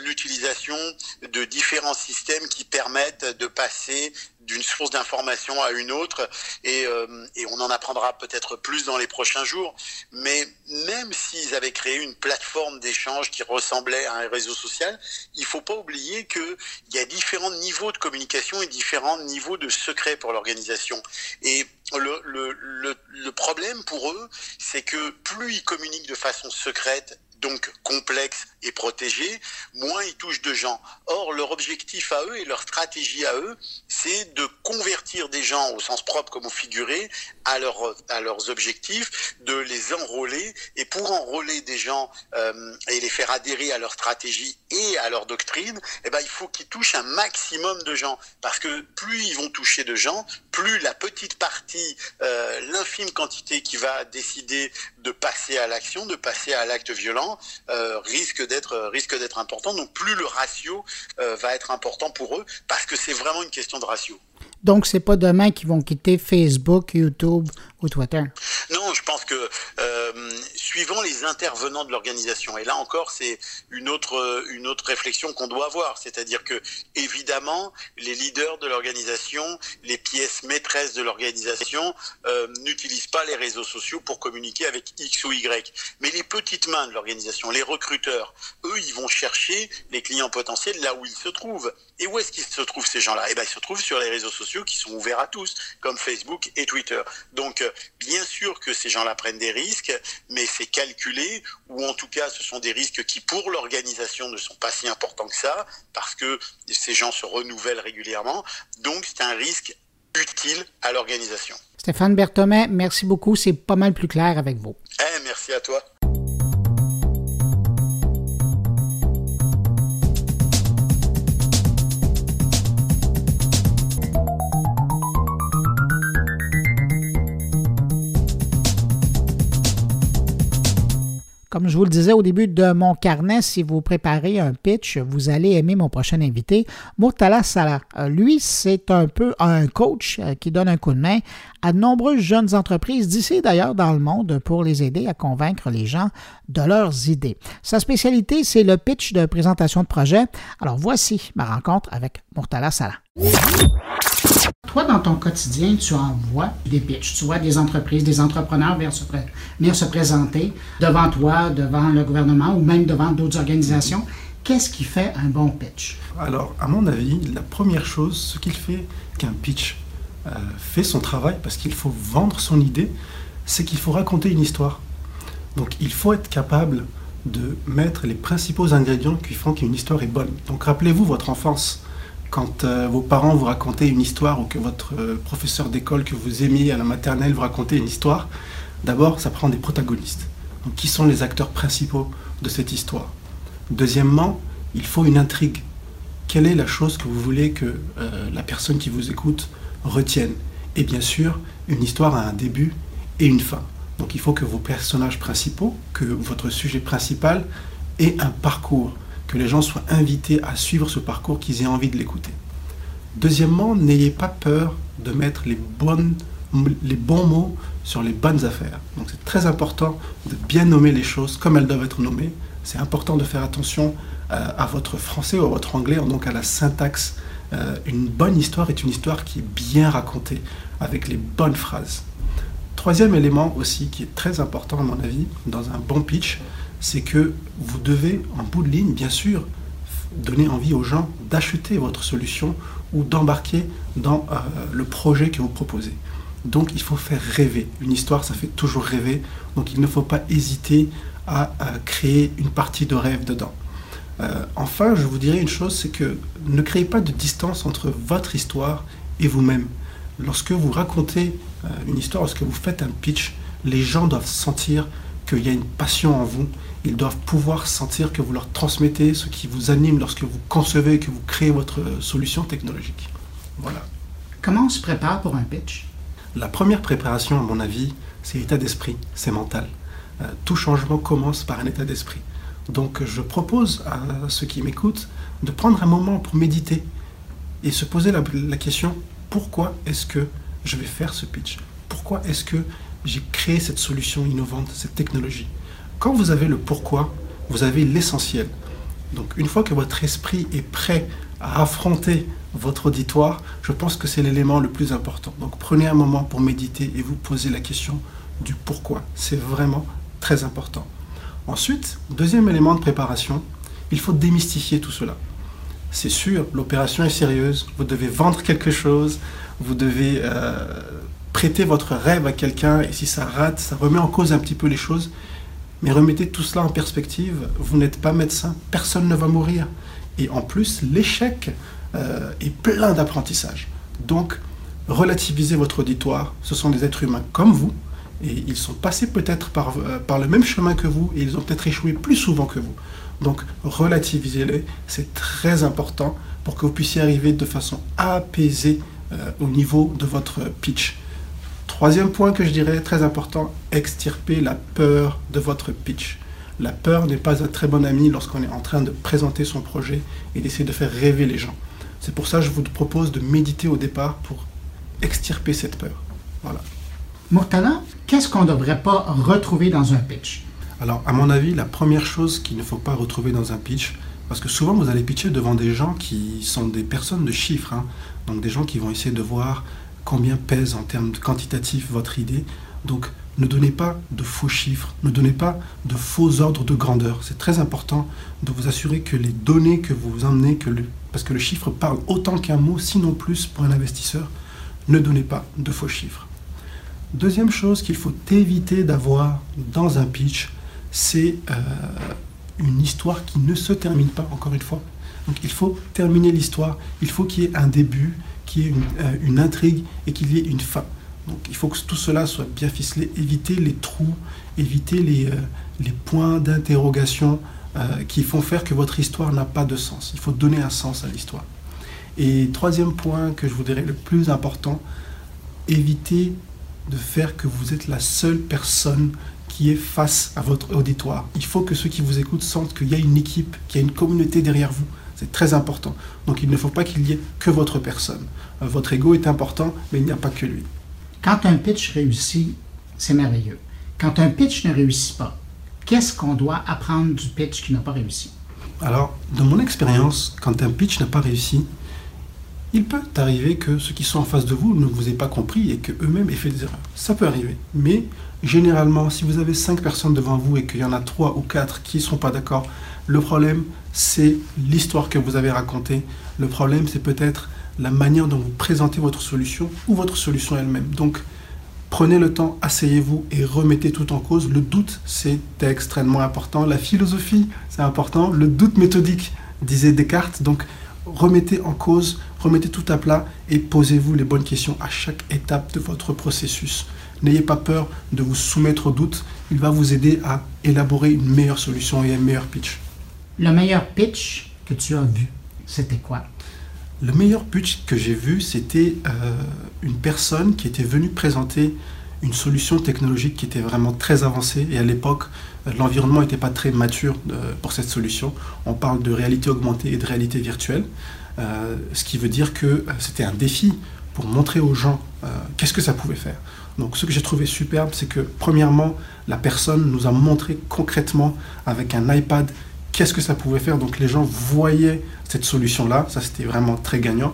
l'utilisation de différents systèmes qui permettent de passer d'une source d'information à une autre et, euh, et on en apprendra peut-être plus dans les prochains jours. Mais même s'ils avaient créé une plateforme d'échange qui ressemblait à un réseau social, il faut pas oublier qu'il y a différents niveaux de communication et différents niveaux de secret pour l'organisation. Et le, le, le, le problème pour eux, c'est que plus ils communiquent de façon secrète donc complexe et protégé, moins ils touchent de gens. Or, leur objectif à eux et leur stratégie à eux, c'est de convertir des gens au sens propre comme au figuré à, leur, à leurs objectifs, de les enrôler. Et pour enrôler des gens euh, et les faire adhérer à leur stratégie et à leur doctrine, eh ben, il faut qu'ils touchent un maximum de gens. Parce que plus ils vont toucher de gens, plus la petite partie, euh, l'infime quantité qui va décider de passer à l'action, de passer à l'acte violent, euh, risque d'être risque d'être important. Donc plus le ratio euh, va être important pour eux, parce que c'est vraiment une question de ratio. Donc, c'est pas demain qu'ils vont quitter Facebook, YouTube Twitter. Non, je pense que euh, suivant les intervenants de l'organisation, et là encore, c'est une autre une autre réflexion qu'on doit avoir, c'est-à-dire que évidemment, les leaders de l'organisation, les pièces maîtresses de l'organisation, euh, n'utilisent pas les réseaux sociaux pour communiquer avec X ou Y, mais les petites mains de l'organisation, les recruteurs, eux, ils vont chercher les clients potentiels là où ils se trouvent. Et où est-ce qu'ils se trouvent ces gens-là? Eh ben, ils se trouvent sur les réseaux sociaux qui sont ouverts à tous, comme Facebook et Twitter. Donc, euh, bien sûr que ces gens-là prennent des risques, mais c'est calculé, ou en tout cas, ce sont des risques qui, pour l'organisation, ne sont pas si importants que ça, parce que ces gens se renouvellent régulièrement. Donc, c'est un risque utile à l'organisation. Stéphane Berthomet, merci beaucoup. C'est pas mal plus clair avec vous. Eh, merci à toi. Comme je vous le disais au début de mon carnet, si vous préparez un pitch, vous allez aimer mon prochain invité, Murtala Salah. Euh, lui, c'est un peu un coach euh, qui donne un coup de main à de nombreuses jeunes entreprises d'ici d'ailleurs dans le monde pour les aider à convaincre les gens de leurs idées. Sa spécialité, c'est le pitch de présentation de projet. Alors voici ma rencontre avec Murtala Salah. Toi, dans ton quotidien, tu envoies des pitchs. Tu vois des entreprises, des entrepreneurs venir se, présenter devant toi, devant le gouvernement ou même devant d'autres organisations. Qu'est-ce qui fait un bon pitch? Alors, à mon avis, la première chose, ce qu'il fait qu'un pitch euh, fait son travail, parce qu'il faut vendre son idée, c'est qu'il faut raconter une histoire. Donc, il faut être capable de mettre les principaux ingrédients qui font qu'une histoire est bonne. Donc, rappelez-vous votre enfance quand euh, vos parents vous racontaient une histoire ou que votre euh, professeur d'école que vous aimiez à la maternelle vous racontait une histoire, d'abord, ça prend des protagonistes. Qui sont les acteurs principaux de cette histoire? Deuxièmement, il faut une intrigue. Quelle est la chose que vous voulez que euh, la personne qui vous écoute retienne? Et bien sûr, une histoire a un début et une fin. Donc il faut que vos personnages principaux, que votre sujet principal ait un parcours, que les gens soient invités à suivre ce parcours, qu'ils aient envie de l'écouter. Deuxièmement, n'ayez pas peur de mettre les, bonnes, bons mots sur les bonnes affaires. Donc c'est très important de bien nommer les choses comme elles doivent être nommées. C'est important de faire attention euh, à votre français ou à votre anglais, donc à la syntaxe. Euh, une bonne histoire est une histoire qui est bien racontée, avec les bonnes phrases. Troisième élément aussi qui est très important à mon avis dans un bon pitch, c'est que vous devez en bout de ligne, bien sûr, donner envie aux gens d'acheter votre solution ou d'embarquer dans euh, le projet que vous proposez. Donc il faut faire rêver. Une histoire, ça fait toujours rêver. Donc il ne faut pas hésiter à, créer une partie de rêve dedans. Euh, enfin, je vous dirais une chose, c'est que ne créez pas de distance entre votre histoire et vous-même. Lorsque vous racontez euh, une histoire, lorsque vous faites un pitch, les gens doivent sentir qu'il y a une passion en vous. Ils doivent pouvoir sentir que vous leur transmettez ce qui vous anime lorsque vous concevez, que vous créez votre solution technologique. Voilà. Comment on se prépare pour un pitch? La première préparation, à mon avis, c'est l'état d'esprit, c'est mental. Euh, tout changement commence par un état d'esprit. Donc je propose à ceux qui m'écoutent de prendre un moment pour méditer et se poser la, la question, pourquoi est-ce que je vais faire ce pitch? Pourquoi est-ce que j'ai créé cette solution innovante, cette technologie? Quand vous avez le pourquoi, vous avez l'essentiel. Donc une fois que votre esprit est prêt à affronter votre auditoire, je pense que c'est l'élément le plus important. Donc prenez un moment pour méditer et vous poser la question du pourquoi. C'est vraiment très important. Ensuite, deuxième élément de préparation, il faut démystifier tout cela. C'est sûr, l'opération est sérieuse, vous devez vendre quelque chose, vous devez euh, prêtez votre rêve à quelqu'un et si ça rate, ça remet en cause un petit peu les choses. Mais remettez tout cela en perspective. Vous n'êtes pas médecin, personne ne va mourir. Et en plus, l'échec euh, est plein d'apprentissage. Donc, relativisez votre auditoire. Ce sont des êtres humains comme vous. Et ils sont passés peut-être par, euh, par le même chemin que vous et ils ont peut-être échoué plus souvent que vous. Donc, relativisez-les. C'est très important pour que vous puissiez arriver de façon apaisée euh, au niveau de votre pitch. Troisième point que je dirais très important, extirper la peur de votre pitch. La peur n'est pas un très bon ami lorsqu'on est en train de présenter son projet et d'essayer de faire rêver les gens. C'est pour ça que je vous propose de méditer au départ pour extirper cette peur. Voilà. Murtala, qu'est-ce qu'on ne devrait pas retrouver dans un pitch? Alors, à mon avis, la première chose qu'il ne faut pas retrouver dans un pitch, parce que souvent vous allez pitcher devant des gens qui sont des personnes de chiffres, hein. donc des gens qui vont essayer de voir combien pèse en termes quantitatifs votre idée. Donc ne donnez pas de faux chiffres, ne donnez pas de faux ordres de grandeur. C'est très important de vous assurer que les données que vous emmenez, que parce que le chiffre parle autant qu'un mot, sinon plus pour un investisseur, ne donnez pas de faux chiffres. Deuxième chose qu'il faut éviter d'avoir dans un pitch, c'est euh, une histoire qui ne se termine pas, encore une fois. Donc il faut terminer l'histoire, il faut qu'il y ait un début, qu'il y ait euh, une, intrigue et qu'il y ait une fin. Donc il faut que tout cela soit bien ficelé, éviter les trous, éviter les, euh, les points d'interrogation euh, qui font faire que votre histoire n'a pas de sens. Il faut donner un sens à l'histoire. Et troisième point que je vous dirais le plus important, évitez de faire que vous êtes la seule personne qui est face à votre auditoire. Il faut que ceux qui vous écoutent sentent qu'il y a une équipe, qu'il y a une communauté derrière vous. C'est très important. Donc il ne faut pas qu'il y ait que votre personne. Euh, votre ego est important, mais il n'y a pas que lui. Quand un pitch réussit, c'est merveilleux. Quand un pitch ne réussit pas, qu'est-ce qu'on doit apprendre du pitch qui n'a pas réussi? Alors, dans mon expérience, quand un pitch n'a pas réussi, il peut arriver que ceux qui sont en face de vous ne vous aient pas compris et qu'eux-mêmes aient fait des erreurs. Ça peut arriver. Mais généralement, si vous avez cinq personnes devant vous et qu'il y en a trois ou quatre qui ne sont pas d'accord, le problème, c'est l'histoire que vous avez racontée. Le problème, c'est peut-être la manière dont vous présentez votre solution ou votre solution elle-même. Donc, prenez le temps, asseyez-vous et remettez tout en cause. Le doute, c'est extrêmement important. La philosophie, c'est important. Le doute méthodique, disait Descartes. Donc, remettez en cause, remettez tout à plat et posez-vous les bonnes questions à chaque étape de votre processus. N'ayez pas peur de vous soumettre au doute. Il va vous aider à élaborer une meilleure solution et un meilleur pitch le meilleur pitch que tu as vu, c'était quoi? Le meilleur pitch que j'ai vu, c'était euh, une personne qui était venue présenter une solution technologique qui était vraiment très avancée. Et à l'époque, euh, l'environnement n'était pas très mature euh, pour cette solution. On parle de réalité augmentée et de réalité virtuelle. ce qui veut dire que c'était un défi pour montrer aux gens qu'est-ce que ça pouvait faire. Donc ce que j'ai trouvé superbe, c'est que premièrement, la personne nous a montré concrètement avec un iPad qu'est-ce que ça pouvait faire. Donc les gens voyaient cette solution-là, ça c'était vraiment très gagnant.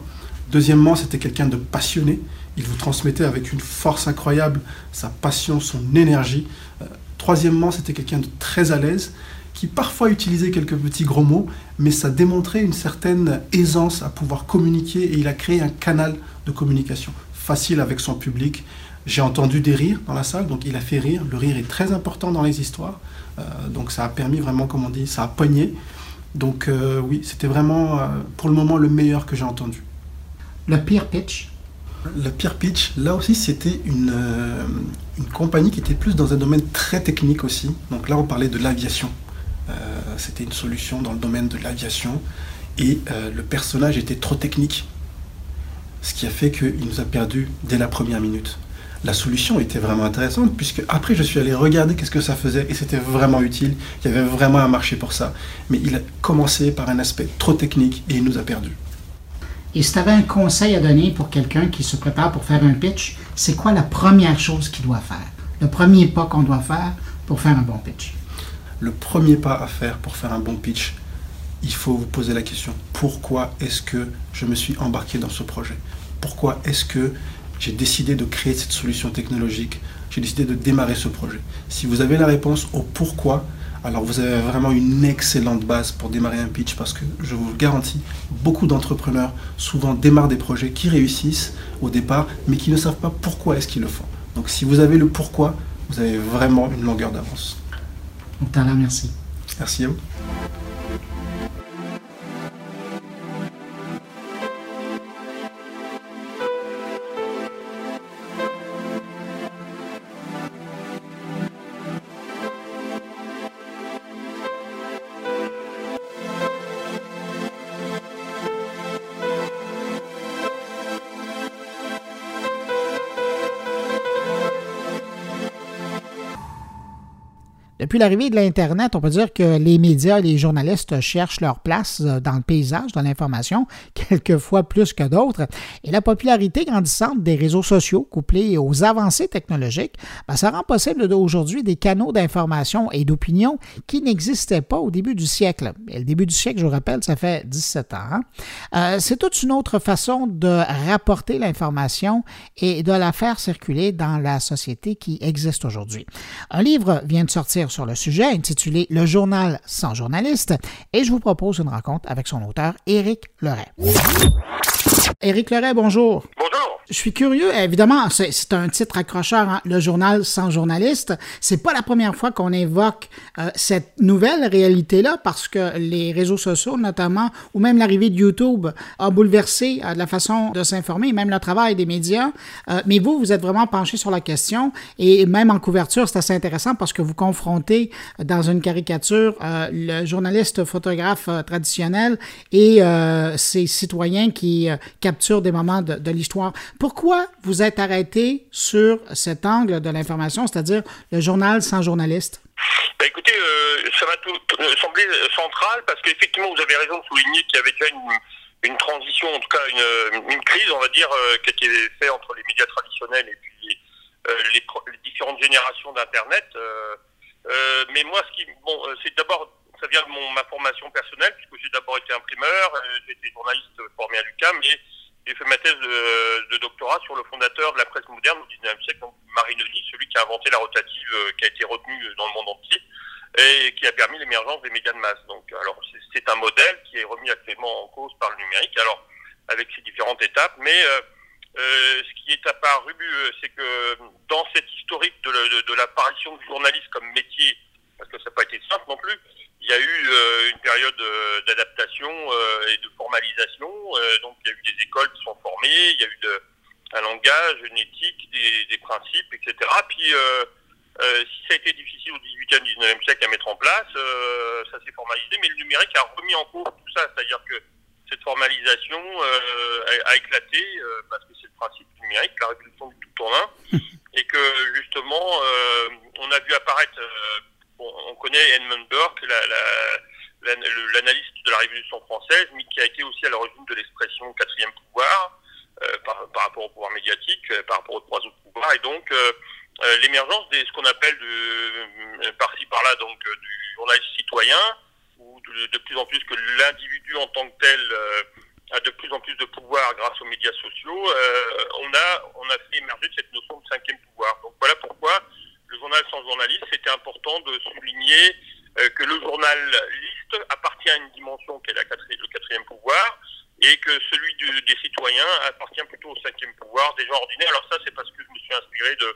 Deuxièmement, c'était quelqu'un de passionné. Il vous transmettait avec une force incroyable sa passion, son énergie. Euh, troisièmement, c'était quelqu'un de très à l'aise, qui parfois utilisait quelques petits gros mots, mais ça démontrait une certaine aisance à pouvoir communiquer et il a créé un canal de communication facile avec son public j'ai entendu des rires dans la salle, donc il a fait rire. Le rire est très important dans les histoires. Euh, donc ça a permis vraiment, comme on dit, ça a pogné. Donc euh, oui, c'était vraiment euh, pour le moment le meilleur que j'ai entendu. Le pire pitch? Le pire pitch, là aussi c'était une, une compagnie qui était plus dans un domaine très technique aussi. Donc là on parlait de l'aviation. c'était une solution dans le domaine de l'aviation. Et le personnage était trop technique. Ce qui a fait qu'il nous a perdu dès la première minute la solution était vraiment intéressante, puisque après je suis allé regarder qu'est-ce que ça faisait, et c'était vraiment utile, il y avait vraiment un marché pour ça. Mais il a commencé par un aspect trop technique, et il nous a perdus. Et si tu avais un conseil à donner pour quelqu'un qui se prépare pour faire un pitch, c'est quoi la première chose qu'il doit faire? Le premier pas qu'on doit faire pour faire un bon pitch? Le premier pas à faire pour faire un bon pitch, il faut vous poser la question, pourquoi est-ce que je me suis embarqué dans ce projet? Pourquoi est-ce que j'ai décidé de créer cette solution technologique, j'ai décidé de démarrer ce projet. Si vous avez la réponse au pourquoi, alors vous avez vraiment une excellente base pour démarrer un pitch parce que je vous le garantis, beaucoup d'entrepreneurs souvent démarrent des projets qui réussissent au départ mais qui ne savent pas pourquoi est-ce qu'ils le font. Donc si vous avez le pourquoi, vous avez vraiment une longueur d'avance. merci. Merci à vous. Depuis l'arrivée de l'Internet, on peut dire que les médias et les journalistes cherchent leur place euh, dans le paysage, dans l'information, <laughs> quelquefois plus que d'autres. Et la popularité grandissante des réseaux sociaux, couplée aux avancées technologiques, ben, ça rend possible aujourd'hui des canaux d'information et d'opinion qui n'existaient pas au début du siècle. Et le début du siècle, je vous rappelle, ça fait 17 ans. Hein. Euh, c'est toute une autre façon de rapporter l'information et de la faire circuler dans la société qui existe aujourd'hui. Un livre vient de sortir sur le sujet intitulé Le journal sans journaliste et je vous propose une rencontre avec son auteur, Éric Leray. Éric Leray, bonjour. Bonjour. Je suis curieux, évidemment, c'est un titre accrocheur, hein, le journal sans journaliste. C'est pas la première fois qu'on évoque euh, cette nouvelle réalité-là, parce que les réseaux sociaux, notamment, ou même l'arrivée de YouTube, a bouleversé euh, la façon de s'informer, même le travail des médias. Euh, mais vous, vous êtes vraiment penché sur la question, et même en couverture, c'est assez intéressant parce que vous confrontez dans une caricature le journaliste photographe traditionnel et ces citoyens qui capturent des moments de, de l'histoire. Pourquoi vous êtes arrêté sur cet angle de l'information, c'est-à-dire le journal sans journaliste? Ben écoutez, euh, ça m'a euh, semblé central parce qu'effectivement, vous avez raison de souligner qu'il y avait déjà une, transition, en tout cas une, crise, on va dire, euh, qui a été faite entre les médias traditionnels et puis les, différentes générations d'Internet. mais moi, ce qui, bon, c'est d'abord, ça vient de mon, ma formation personnelle, puisque j'ai d'abord été imprimeur, j'ai été journaliste formé à l'UQAM, mais j'ai fait ma thèse de, doctorat sur le fondateur de la presse moderne au 19e siècle, donc Marinoni, celui qui a inventé la rotative, euh, qui a été retenu dans le monde entier et qui a permis l'émergence des médias de masse. Donc, alors c'est un modèle qui est remis actuellement en cause par le numérique. Alors, avec ses différentes étapes, mais euh, euh, ce qui est apparu, c'est que dans cette historique de, de l'apparition du journaliste comme métier, parce que ça n'a pas été simple non plus, il y a eu euh, une période euh, d'adaptation euh, et de formalisation. donc il y a eu des écoles qui sont formées, il y a eu de, un langage, une éthique, des, des principes, etc. Puis si ça a été difficile au 18e, 19e siècle à mettre en place, ça s'est formalisé, mais le numérique a remis en cause tout ça. C'est-à-dire que cette formalisation a, éclaté, parce que c'est le principe du numérique, la révolution du tout en un, <laughs> et que justement, on a vu apparaître, on connaît Edmund Burke, l'analyste de la Révolution française, mais qui a été aussi à l'origine de l'expression quatrième pouvoir, par, par, rapport au pouvoir médiatique, par rapport aux trois autres pouvoirs, et donc euh, l'émergence de ce qu'on appelle de, euh, par-ci par-là donc euh, du journaliste citoyen, ou de, plus en plus que l'individu en tant que tel a de plus en plus de pouvoir grâce aux médias sociaux, on a fait émerger cette notion de cinquième pouvoir. Donc voilà pourquoi le journal sans journaliste, c'était important de souligner que le journaliste appartient à une dimension qui est la le quatrième pouvoir, et que celui des citoyens appartient plutôt au cinquième pouvoir des gens ordinaires. Alors ça, c'est parce que je me suis inspiré de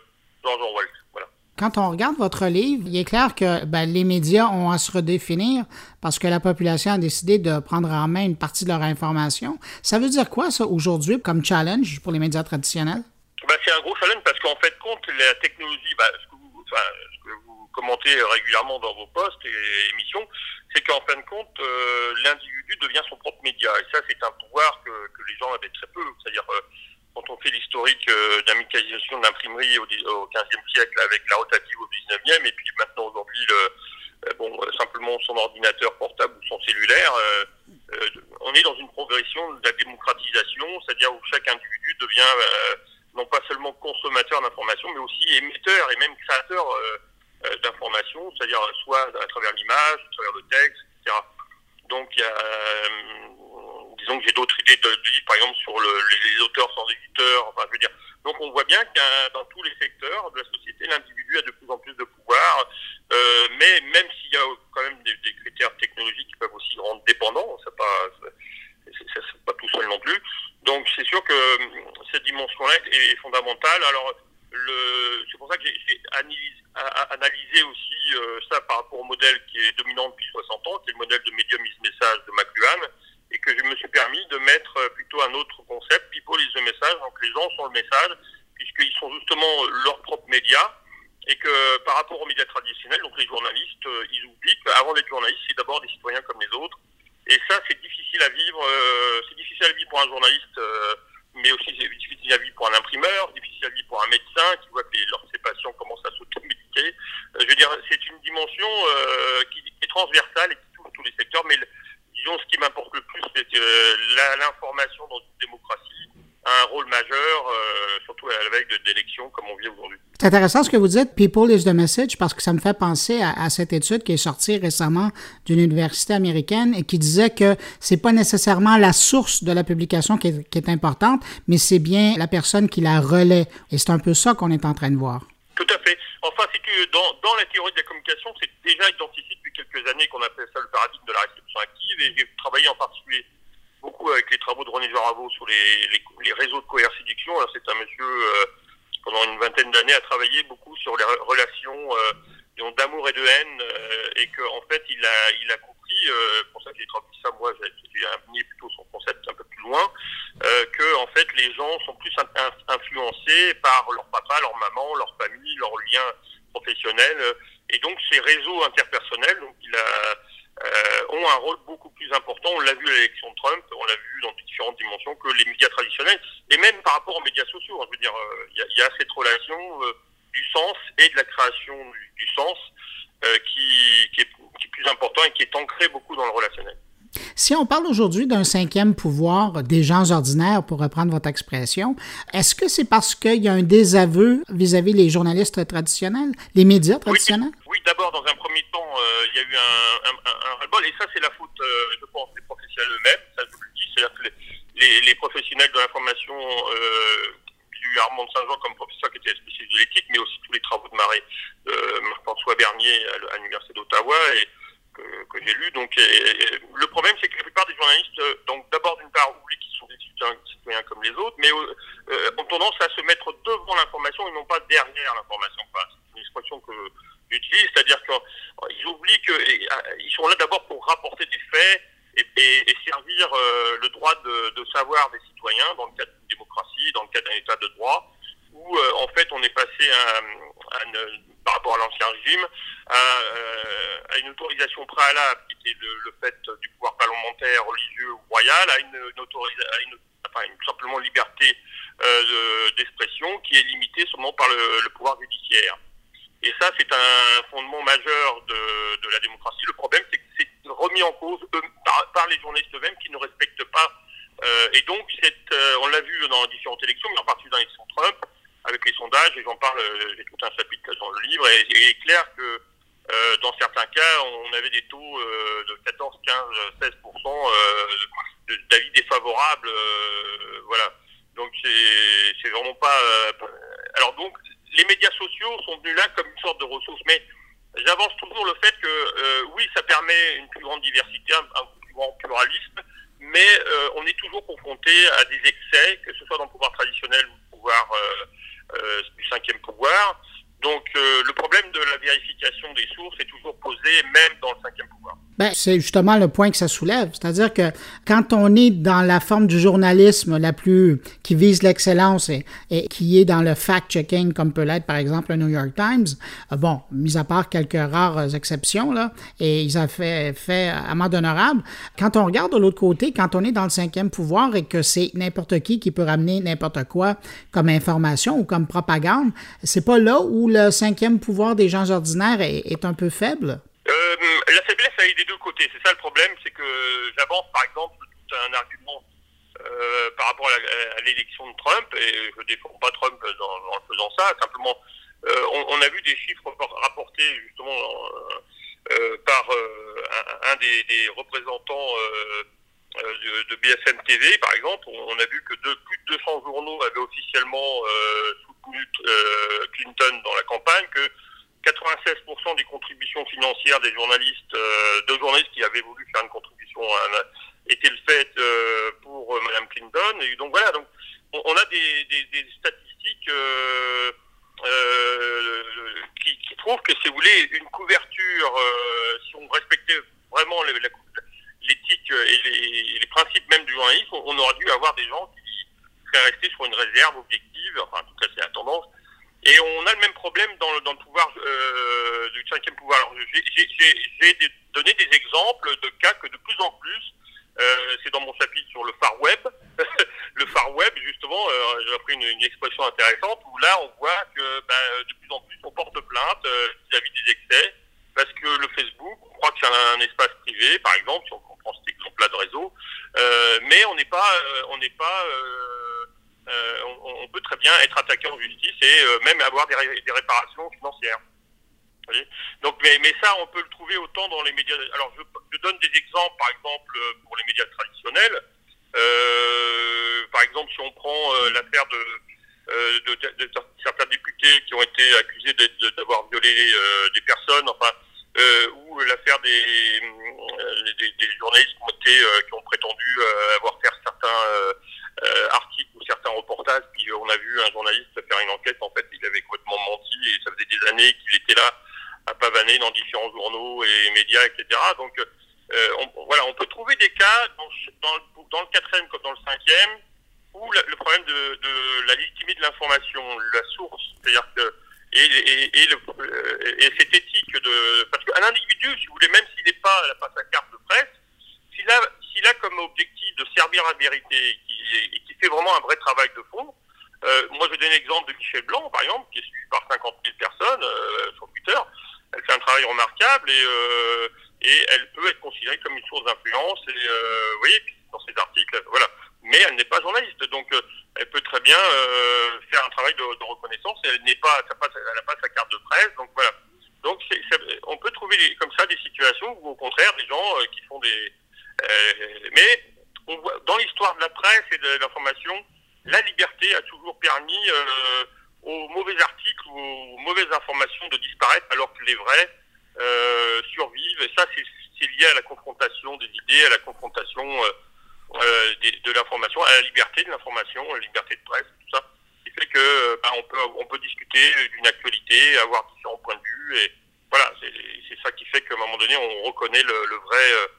quand on regarde votre livre, il est clair que ben, les médias ont à se redéfinir parce que la population a décidé de prendre en main une partie de leur information. Ça veut dire quoi, ça, aujourd'hui, comme challenge pour les médias traditionnels? Ben, c'est un gros challenge parce qu'en fait, compte la technologie, ben, ce, que enfin, ce, que vous, commentez régulièrement dans vos posts et émissions, c'est qu'en fin de compte, euh, l'individu devient son propre média. Et ça, c'est un pouvoir que, les gens avaient très peu. C'est-à-dire, euh, quand on fait l'historique euh, d'amicalisation de l'imprimerie au, XVe siècle avec la rotative au XIXe, et puis maintenant aujourd'hui, euh, bon, simplement son ordinateur portable ou son cellulaire, on est dans une progression de la démocratisation, c'est-à-dire où chaque individu devient non pas seulement consommateur d'informations, mais aussi émetteur et même créateur d'informations, c'est-à-dire soit à travers l'image, à travers le texte, etc. Donc a disons que j'ai d'autres idées de, livres, par exemple, sur le, les, auteurs sans éditeurs. Enfin, je veux dire. Donc, on voit bien que dans tous les secteurs de la société, l'individu a de plus en plus de pouvoir. Euh, mais même s'il y a quand même des, critères technologiques qui peuvent aussi rendre dépendant, c'est pas, c'est pas tout seul non plus. Donc, c'est sûr que euh, cette dimension-là est, fondamentale. Alors, c'est pour ça que j'ai analysé, aussi euh, ça par rapport au modèle qui est dominant depuis 60 ans, qui est le modèle de medium is message de McLuhan, et que je me suis permis de mettre euh, plutôt un autre concept, people is the message, donc les gens sont le message, puisqu'ils sont justement leurs propres médias, et que par rapport aux médias traditionnels, donc les journalistes, ils oublient qu'avant d'être journalistes, c'est d'abord des citoyens comme les autres, et ça c'est difficile à vivre, euh, c'est difficile à vivre pour un journaliste, mais aussi c'est difficile à vivre pour un imprimeur, difficile à vivre pour un médecin qui voit que ses patients commencent à s'automédiquer. je veux dire, c'est une dimension qui, est transversale et qui touche tous les secteurs, mais disons, ce qui m'importe le plus, c'est que l'information dans une démocratie a un rôle majeur, euh, à la veille d'élections comme on vit aujourd'hui. C'est intéressant ce que vous dites, People is the message, parce que ça me fait penser à, cette étude qui est sortie récemment d'une université américaine et qui disait que c'est pas nécessairement la source de la publication qui est, qui est importante, mais c'est bien la personne qui la relaie. Et c'est un peu ça qu'on est en train de voir. Tout à fait. Enfin, si tu, dans, dans la théorie de la communication, c'est déjà identifié depuis quelques années qu'on appelle ça le paradigme de la réception active, et j'ai travaillé en particulier beaucoup avec les travaux de René Jaravo sur les, les, réseaux de coercidiction. C'est un monsieur, euh, pendant une vingtaine d'années, a travaillé beaucoup sur les relations euh, d'amour et de haine, euh, et qu'en en fait, il a, il a compris, pour ça que j'ai traduit ça, moi, j'ai amené plutôt son concept un peu plus loin, que en fait, les gens sont plus influencés par leur papa, leur maman, leur famille, leurs liens professionnels, et donc ces réseaux interpersonnels, donc il a euh, ont un rôle beaucoup plus important. On l'a vu à l'élection de Trump, on l'a vu dans différentes dimensions que les médias traditionnels, et même par rapport aux médias sociaux. Hein. je veux dire, il euh, y, a cette relation euh, du sens et de la création du, sens qui, qui, est, qui, est, plus important et qui est ancré beaucoup dans le relationnel. Si on parle aujourd'hui d'un cinquième pouvoir des gens ordinaires, pour reprendre votre expression, est-ce que c'est parce qu'il y a un désaveu vis-à-vis les journalistes traditionnels, les médias traditionnels? Oui, d'abord, dans un premier temps, euh, il y a eu un, un, un, et ça, c'est la faute, euh, je pense, des professionnels eux-mêmes, ça je vous le dis, c'est-à-dire que les, les, professionnels de l'information, euh, il y a eu Armand Saint-Jean comme professeur qui était spécialiste de l'éthique, mais aussi tous les travaux de Marie, de Marc-François Bernier à l'Université d'Ottawa, et que, j'ai lu. Donc, le problème, c'est que la plupart des journalistes, euh, donc d'abord d'une part, oublient qu'ils sont des citoyens, comme les autres, mais euh, euh, ont tendance à se mettre devant l'information et non pas derrière l'information. C'est une expression que j'utilise, c'est-à-dire qu'ils oublient qu'ils sont là d'abord pour rapporter des faits et, servir le droit de, savoir des citoyens dans le cadre d'une démocratie, dans le cadre d'un état de droit, où en fait on est passé par rapport à l'ancien régime, à, une autorisation préalable qui était le, fait du pouvoir parlementaire, religieux ou royal, à une, une, enfin, une simplement liberté d'expression qui est limitée seulement par le pouvoir judiciaire. Et ça, c'est un fondement majeur de, la démocratie. Le problème, c'est que c'est remis en cause par, les journalistes eux-mêmes qui ne respectent pas. Euh, et donc, euh, on l'a vu dans différentes élections, mais en particulier dans l'élection Trump, avec les sondages, et j'en parle, euh, j'ai tout un chapitre dans le livre, et, il est clair que euh, dans certains cas, on avait des taux de 14, 15, 16% d'avis défavorables. voilà. Donc, c'est vraiment pas... alors donc, les médias sociaux sont venus là comme une sorte de ressource. Mais j'avance toujours le fait que euh, oui, ça permet une plus grande diversité, un, plus grand pluralisme, mais euh, on est toujours confronté à des excès, que ce soit dans le pouvoir traditionnel ou le pouvoir euh, du cinquième pouvoir. Donc le problème de la vérification des sources est toujours posé, même dans le cinquième pouvoir. Ben, c'est justement le point que ça soulève. C'est-à-dire que quand on est dans la forme du journalisme la plus qui vise l'excellence et, qui est dans le fact-checking, comme peut l'être par exemple le New York Times, euh, bon, mis à part quelques rares exceptions, là, et ils ont fait, fait amende honorable, quand on regarde de l'autre côté, quand on est dans le cinquième pouvoir et que c'est n'importe qui qui peut ramener n'importe quoi comme information ou comme propagande, c'est pas là où le cinquième pouvoir des gens ordinaires est un peu faible? Euh, la faiblesse a eu des deux côtés. C'est ça le problème, c'est que j'avance par exemple tout un argument euh, par rapport à l'élection de Trump, et je ne défends pas Trump en faisant ça, simplement euh, on, a vu des chiffres rapportés justement par un, des, représentants de, BFM TV, par exemple. On, a vu que de, plus de 200 journaux avaient officiellement soutenu Clinton dans la campagne, que 96% des contributions financières des journalistes, euh, de journalistes qui avaient voulu faire une contribution euh, étaient le fait euh, pour euh, Madame Clinton. Et donc voilà, donc on, a des, des, des statistiques euh, qui, qui, prouvent que, si vous voulez, une couverture, si on respectait vraiment l'éthique et les, les, principes même du journalisme, on, on aurait dû avoir des gens qui seraient restés sur une réserve objective. Enfin, en tout cas, c'est la tendance et on a le même problème dans le, dans le pouvoir euh, du cinquième pouvoir. J'ai donné des exemples de cas que de plus en plus, euh, c'est dans mon chapitre sur le Far Web, le Far Web justement, euh, j'ai appris une, une, expression intéressante où là on voit que ben, de plus en plus on porte plainte euh, vis-à-vis des excès parce que le Facebook, on croit que c'est un, espace privé, par exemple, si on prend cet exemple-là de réseau, euh, mais on n'est pas, on n'est pas euh, on, peut très bien être attaqué en justice avoir des, réparations financières. Donc, mais, ça, on peut le trouver autant dans les médias. Alors, je, donne des exemples, par exemple, pour les médias traditionnels. Euh, par exemple, si on prend l'affaire de, de, certains députés qui ont été accusés d'avoir violé des personnes, enfin, ou l'affaire des, des, journalistes qui ont, été, qui ont prétendu avoir fait certains euh, articles ou certains reportages, puis on a vu un journaliste faire une enquête, en fait, il avait complètement menti et ça faisait des années qu'il était là dans différents journaux et médias, etc. Donc, euh, on, voilà, on peut trouver des cas dans, le quatrième comme dans le cinquième où le problème de, la légitimité de l'information, la source, c'est-à-dire que et, et, euh, et, cette éthique de parce qu'un individu, si vous voulez, même s'il n'est pas, pas sa carte de presse, s'il a, s'il a comme objectif de servir la vérité et qui fait vraiment un vrai travail de fond. Euh, moi, je donne l'exemple de Michel Blanc, par exemple, qui est suivi par 50 000 personnes euh, sur Twitter. Elle fait un travail remarquable et, euh, et elle peut être considérée comme une source d'influence. Et euh, vous voyez, dans ses articles, voilà. Mais elle n'est pas journaliste, donc euh, elle peut très bien euh, faire un travail de, de reconnaissance. Elle n'est pas, elle n'a pas sa carte de presse, donc voilà. Donc, c'est, on peut trouver comme ça des situations où, au contraire, des gens qui font des, mais dans l'histoire de la presse et de l'information, la liberté a toujours permis euh, aux mauvais articles ou aux mauvaises informations de disparaître alors que les vrais euh, survivent. Et ça, c'est lié à la confrontation des idées, à la confrontation euh, de, l'information, à la liberté de l'information, à la liberté de presse, tout ça. Qui fait que bah, on, peut, on peut discuter d'une actualité, avoir différents points de vue. Et voilà, c'est ça qui fait qu'à un moment donné, on reconnaît le, le vrai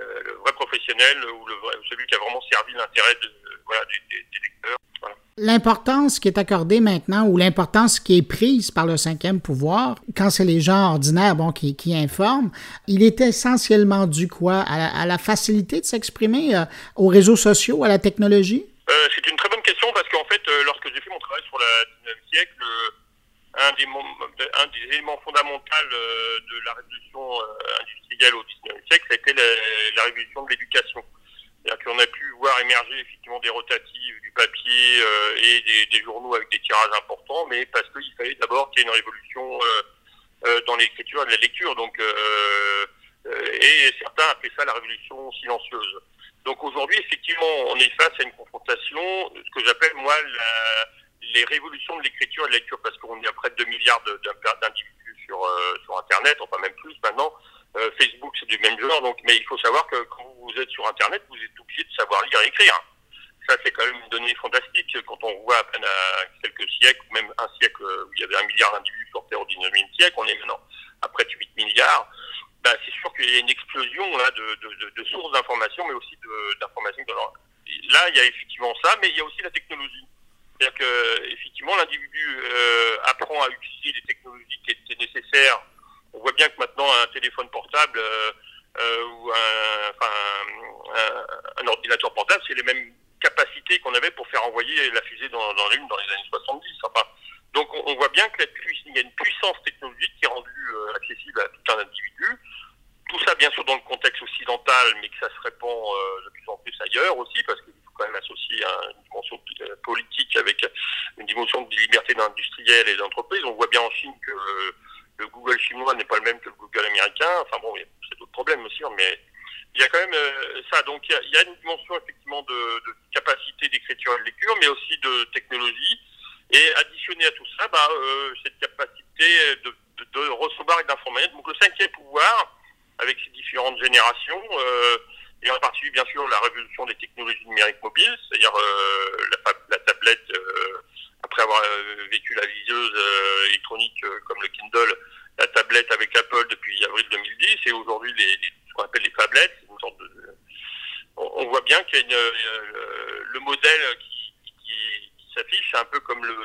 le vrai professionnel ou le vrai, celui qui a vraiment servi l'intérêt voilà, des, des, lecteurs. L'importance qui est accordée maintenant ou l'importance qui est prise par le cinquième pouvoir, quand c'est les gens ordinaires qui, informent, il est essentiellement dû quoi? À la, facilité de s'exprimer euh, aux réseaux sociaux, à la technologie? Euh, c'est une très bonne question parce qu'en fait, euh, lorsque j'ai fait mon travail sur le 19e siècle, un des, un des, éléments fondamentaux de la révolution industrielle au 19e siècle, ça a été la révolution de l'éducation. C'est-à-dire qu'on a pu voir émerger effectivement des rotatives, du papier euh, et des, journaux avec des tirages importants, mais parce qu'il fallait d'abord qu'il y ait une révolution euh, euh, dans l'écriture et de la lecture. Donc, et certains appelaient ça la révolution silencieuse. Donc aujourd'hui, effectivement, on est face à une confrontation, ce que j'appelle moi les révolutions de l'écriture et de la lecture, parce qu'on est à près de 2 milliards d'individus sur, sur Internet, enfin même plus maintenant. Euh, Facebook, c'est du même genre, donc, mais il faut savoir que quand vous êtes sur Internet, vous êtes obligé de savoir lire et écrire. Ça, c'est quand même une donnée fantastique. Quand on voit à peine à quelques siècles, même un siècle où il y avait un milliard d'individus sur Terre au 19e siècle, on est maintenant à près de 8 milliards. Ben, c'est sûr qu'il y a une explosion là, de, de, sources d'informations, mais aussi d'informations. Là, il y a effectivement ça, mais il y a aussi la technologie. C'est-à-dire que effectivement, l'individu euh, apprend à utiliser les technologies qui étaient nécessaires on voit bien que maintenant un téléphone portable euh, euh, ou un, ordinateur portable, c'est les mêmes capacités qu'on avait pour faire envoyer la fusée dans, dans Lune dans les années 70. Enfin, donc on, voit bien que il y a une puissance technologique qui est rendue euh, accessible à tout un individu. Tout ça, bien sûr, dans le contexte occidental, mais que ça se répand de plus en plus ailleurs aussi, parce qu'il faut quand même associer une dimension politique avec une dimension de liberté d'industriel et d'entreprise. On voit bien en Chine que le Google chinois n'est pas le même que le Google américain. Enfin bon, c'est d'autres problèmes aussi, hein, mais il y a quand même euh, ça. Donc il y, a, une dimension effectivement de, capacité d'écriture et de lecture, mais aussi de technologie. Et additionné à tout ça, bah, euh, cette capacité de, recevoir et d'informer. Donc le cinquième pouvoir, avec ses différentes générations, euh, et en particulier bien sûr la révolution des technologies numériques mobiles, c'est-à-dire la, la, tablette avoir vécu la liseuse électronique comme le Kindle, la tablette avec Apple depuis avril 2010 et aujourd'hui les, ce qu'on appelle les tablettes. Une sorte de, on, voit bien qu'il y a une, euh, le modèle qui, s'affiche, c'est un peu comme le,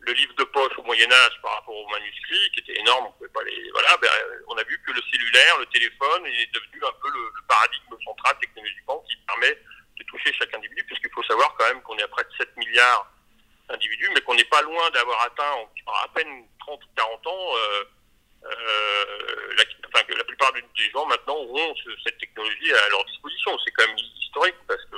le livre de poche au Moyen Âge par rapport au manuscrit, qui était énorme, on pouvait pas les. Voilà, ben, on a vu que le cellulaire, le téléphone, est devenu un peu le, paradigme central technologiquement qui permet de toucher chaque individu, puisqu'il faut savoir quand même qu'on est à près de 7 milliards d'individus, mais qu'on n'est pas loin d'avoir atteint en, à peine 30 ou 40 ans euh, euh, la, enfin, la plupart des gens maintenant auront cette technologie à leur disposition. C'est quand même historique parce que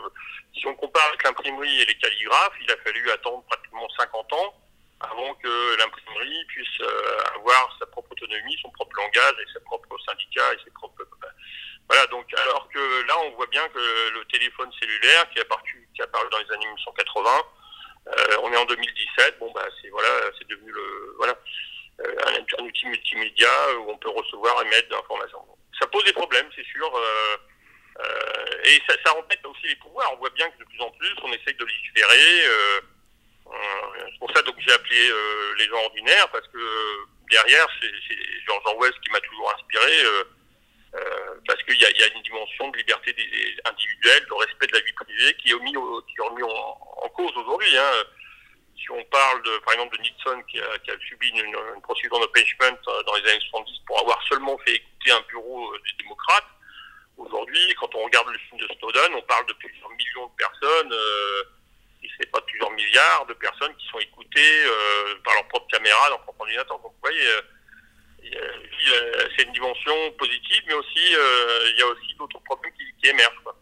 si on compare avec l'imprimerie et les calligraphes, il a fallu attendre pratiquement 50 ans avant que l'imprimerie puisse euh, avoir sa propre autonomie, son propre langage et ses propres syndicats et ses propres voilà donc alors que là on voit bien que le téléphone cellulaire qui est apparu, qui est apparu dans les années 1980 euh, on est en 2017 bon bah c'est voilà c'est devenu le voilà euh, un, outil multimédia où on peut recevoir et mettre de l'information. Ça pose des problèmes, c'est sûr. Euh, euh, et ça, ça aussi les pouvoirs. On voit bien que de plus en plus, on essaye de légiférer. c'est pour ça que j'ai appelé les gens ordinaires, parce que derrière, c'est George Orwell qui m'a toujours inspiré, parce qu'il y, a, une dimension de liberté individuelle, de respect de la vie privée qui est, mis remis en, cause aujourd'hui. Hein si on parle de, par exemple de Nixon qui a, subi une, une procédure d'impeachment euh, dans les années 70 pour avoir seulement fait écouter un bureau euh, des démocrates, aujourd'hui, quand on regarde le film de Snowden, on parle de plusieurs millions de personnes, euh, si ce n'est pas plusieurs milliards de personnes qui sont écoutées euh, par leur propre caméra, leur propre ordinateur. Donc vous voyez, c'est une dimension positive, mais aussi il y a aussi d'autres problèmes qui, qui émergent. Quoi.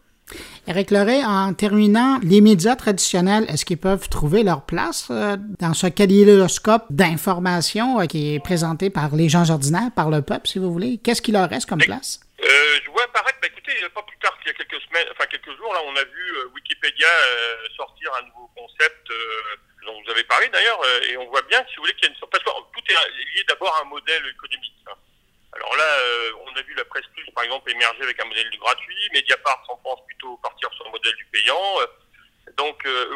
Éric Leray, en terminant, les médias traditionnels, est-ce qu'ils peuvent trouver leur place euh, dans ce kaléidoscope d'informations euh, qui est présenté par les gens ordinaires, par le peuple, si vous voulez? Qu'est-ce qu'il leur reste comme place? Euh, je vois apparaître, bah, écoutez, pas plus tard qu'il y a quelques semaines, enfin quelques jours, là, on a vu Wikipédia sortir un nouveau concept dont vous avez parlé d'ailleurs, et on voit bien, si vous voulez, qu'il y a une... Parce que tout est lié d'abord à un modèle économique. Hein. Alors là, euh, on a vu la presse plus, par exemple, émerger avec un modèle du gratuit. Mediapart en France plutôt partir sur le modèle du payant. Donc, euh,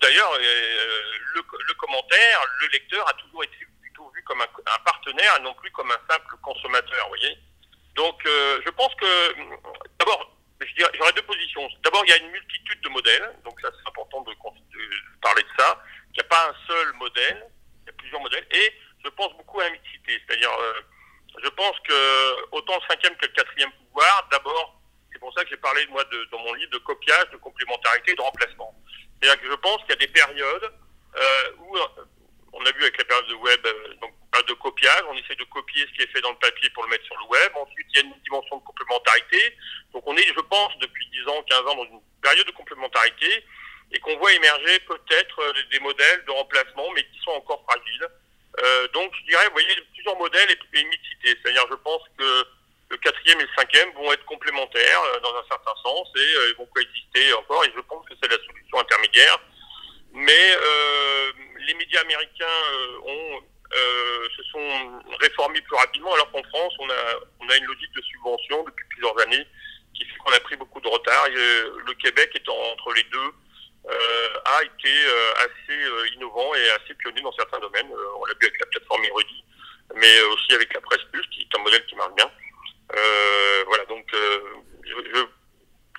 d'ailleurs, euh, le, commentaire, le lecteur a toujours été plutôt vu comme un, partenaire et non plus comme un simple consommateur, voyez. Donc, je pense que, d'abord, j'aurais deux positions. D'abord, il y a une multitude de modèles, donc ça c'est important de, parler de ça. Un seul modèle, il y a plusieurs modèles, et je pense beaucoup à la mixité. C'est-à-dire, euh, je pense que autant le cinquième que le quatrième pouvoir, d'abord, c'est pour ça que j'ai parlé, moi, dans mon livre, de copiage, de complémentarité, de remplacement. C'est-à-dire que je pense qu'il y a des périodes euh, où, on a vu avec la période de web, euh, de copiage, on essaie de copier ce qui est fait dans le papier pour le mettre sur le web. Ensuite, il y a une dimension de complémentarité. Donc on est, je pense, depuis 10 ans, 15 ans, dans une période de complémentarité et qu'on voit émerger peut-être euh, des modèles de remplacement, mais qui sont encore fragiles. Euh, donc je dirais, vous voyez, plusieurs modèles et, une mixité. C'est-à-dire, je pense que le quatrième et le cinquième vont être complémentaires euh, dans un certain sens et ils vont coexister encore. Et je pense que c'est la solution intermédiaire. Mais les médias américains ont euh, se sont réformés plus rapidement, alors qu'en France, on a, on a une logique de subvention depuis plusieurs années qui fait qu'on a pris beaucoup de retard. Et, euh, le Québec étant entre les deux, euh, a été euh, assez euh, innovant et assez pionnier dans certains domaines. on l'a vu avec la plateforme Érudit, mais aussi avec la Presse Plus, qui est un modèle qui marche bien. voilà, donc je, je,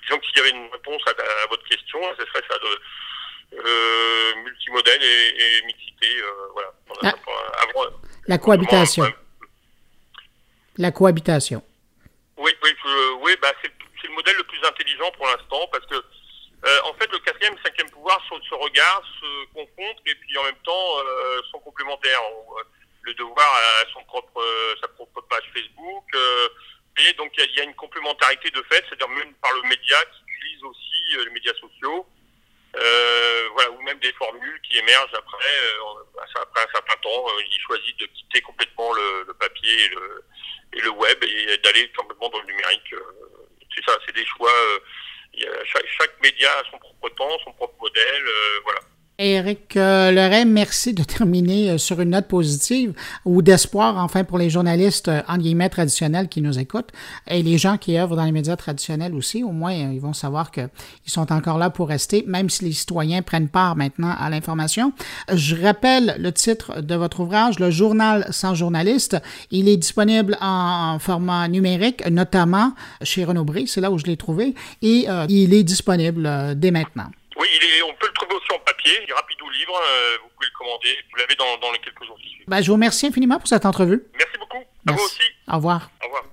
disons qu'il y avait une réponse à, à, votre question, ce serait ça de euh, multimodèle et, et mixité. Euh, voilà. Ah. la cohabitation. la cohabitation. Oui, oui, oui bah, c'est le modèle le plus intelligent pour l'instant parce que euh, en fait, le quatrième et cinquième pouvoir se, se regardent, se confrontent et puis en même temps euh, sont complémentaires. Euh, le devoir a son propre, sa propre page Facebook. et donc il y, a une complémentarité de fait, c'est-à-dire même par le média qui utilise aussi les médias sociaux. Euh, voilà, ou même des formules qui émergent après, euh, après un certain temps. Euh, il choisit de quitter complètement le, le papier et le, et le, web et d'aller complètement dans le numérique. c'est ça, c'est des choix. Chaque, média a son propre temps, son propre modèle. voilà. Eric euh, Leray, merci de terminer euh, sur une note positive ou d'espoir, enfin, pour les journalistes, euh, en guillemets, traditionnels qui nous écoutent et les gens qui œuvrent dans les médias traditionnels aussi. Au moins, ils vont savoir qu'ils sont encore là pour rester, même si les citoyens prennent part maintenant à l'information. Je rappelle le titre de votre ouvrage, Le Journal sans journaliste. Il est disponible en format numérique, notamment chez Renaud Bré, c'est là où je l'ai trouvé, et il est disponible dès maintenant. Oui, on peut le trouver aussi en papier, il est rapide ou libre, euh, vous pouvez le commander, vous l'avez dans, dans, les quelques jours qui suivent. Ben, je vous remercie infiniment pour cette entrevue. Merci beaucoup, à vous aussi. Au revoir. Au revoir.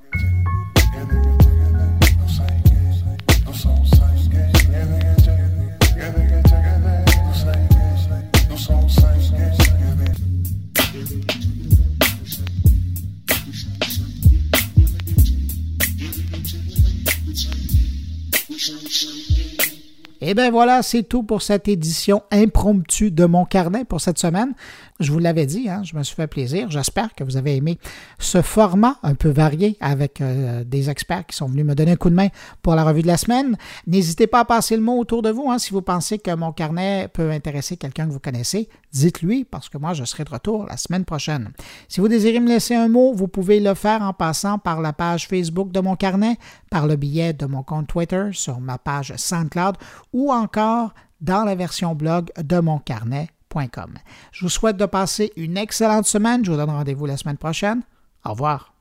Bien voilà, c'est tout pour cette édition impromptue de mon carnet pour cette semaine. Je vous l'avais dit, hein, je me suis fait plaisir. J'espère que vous avez aimé ce format un peu varié avec euh, des experts qui sont venus me donner un coup de main pour la revue de la semaine. N'hésitez pas à passer le mot autour de vous. Hein, si vous pensez que mon carnet peut intéresser quelqu'un que vous connaissez, dites-lui parce que moi, je serai de retour la semaine prochaine. Si vous désirez me laisser un mot, vous pouvez le faire en passant par la page Facebook de mon carnet, par le billet de mon compte Twitter, sur ma page SoundCloud ou encore dans la version blog de mon carnet je vous souhaite de passer une excellente semaine. Je vous donne rendez-vous la semaine prochaine. Au revoir.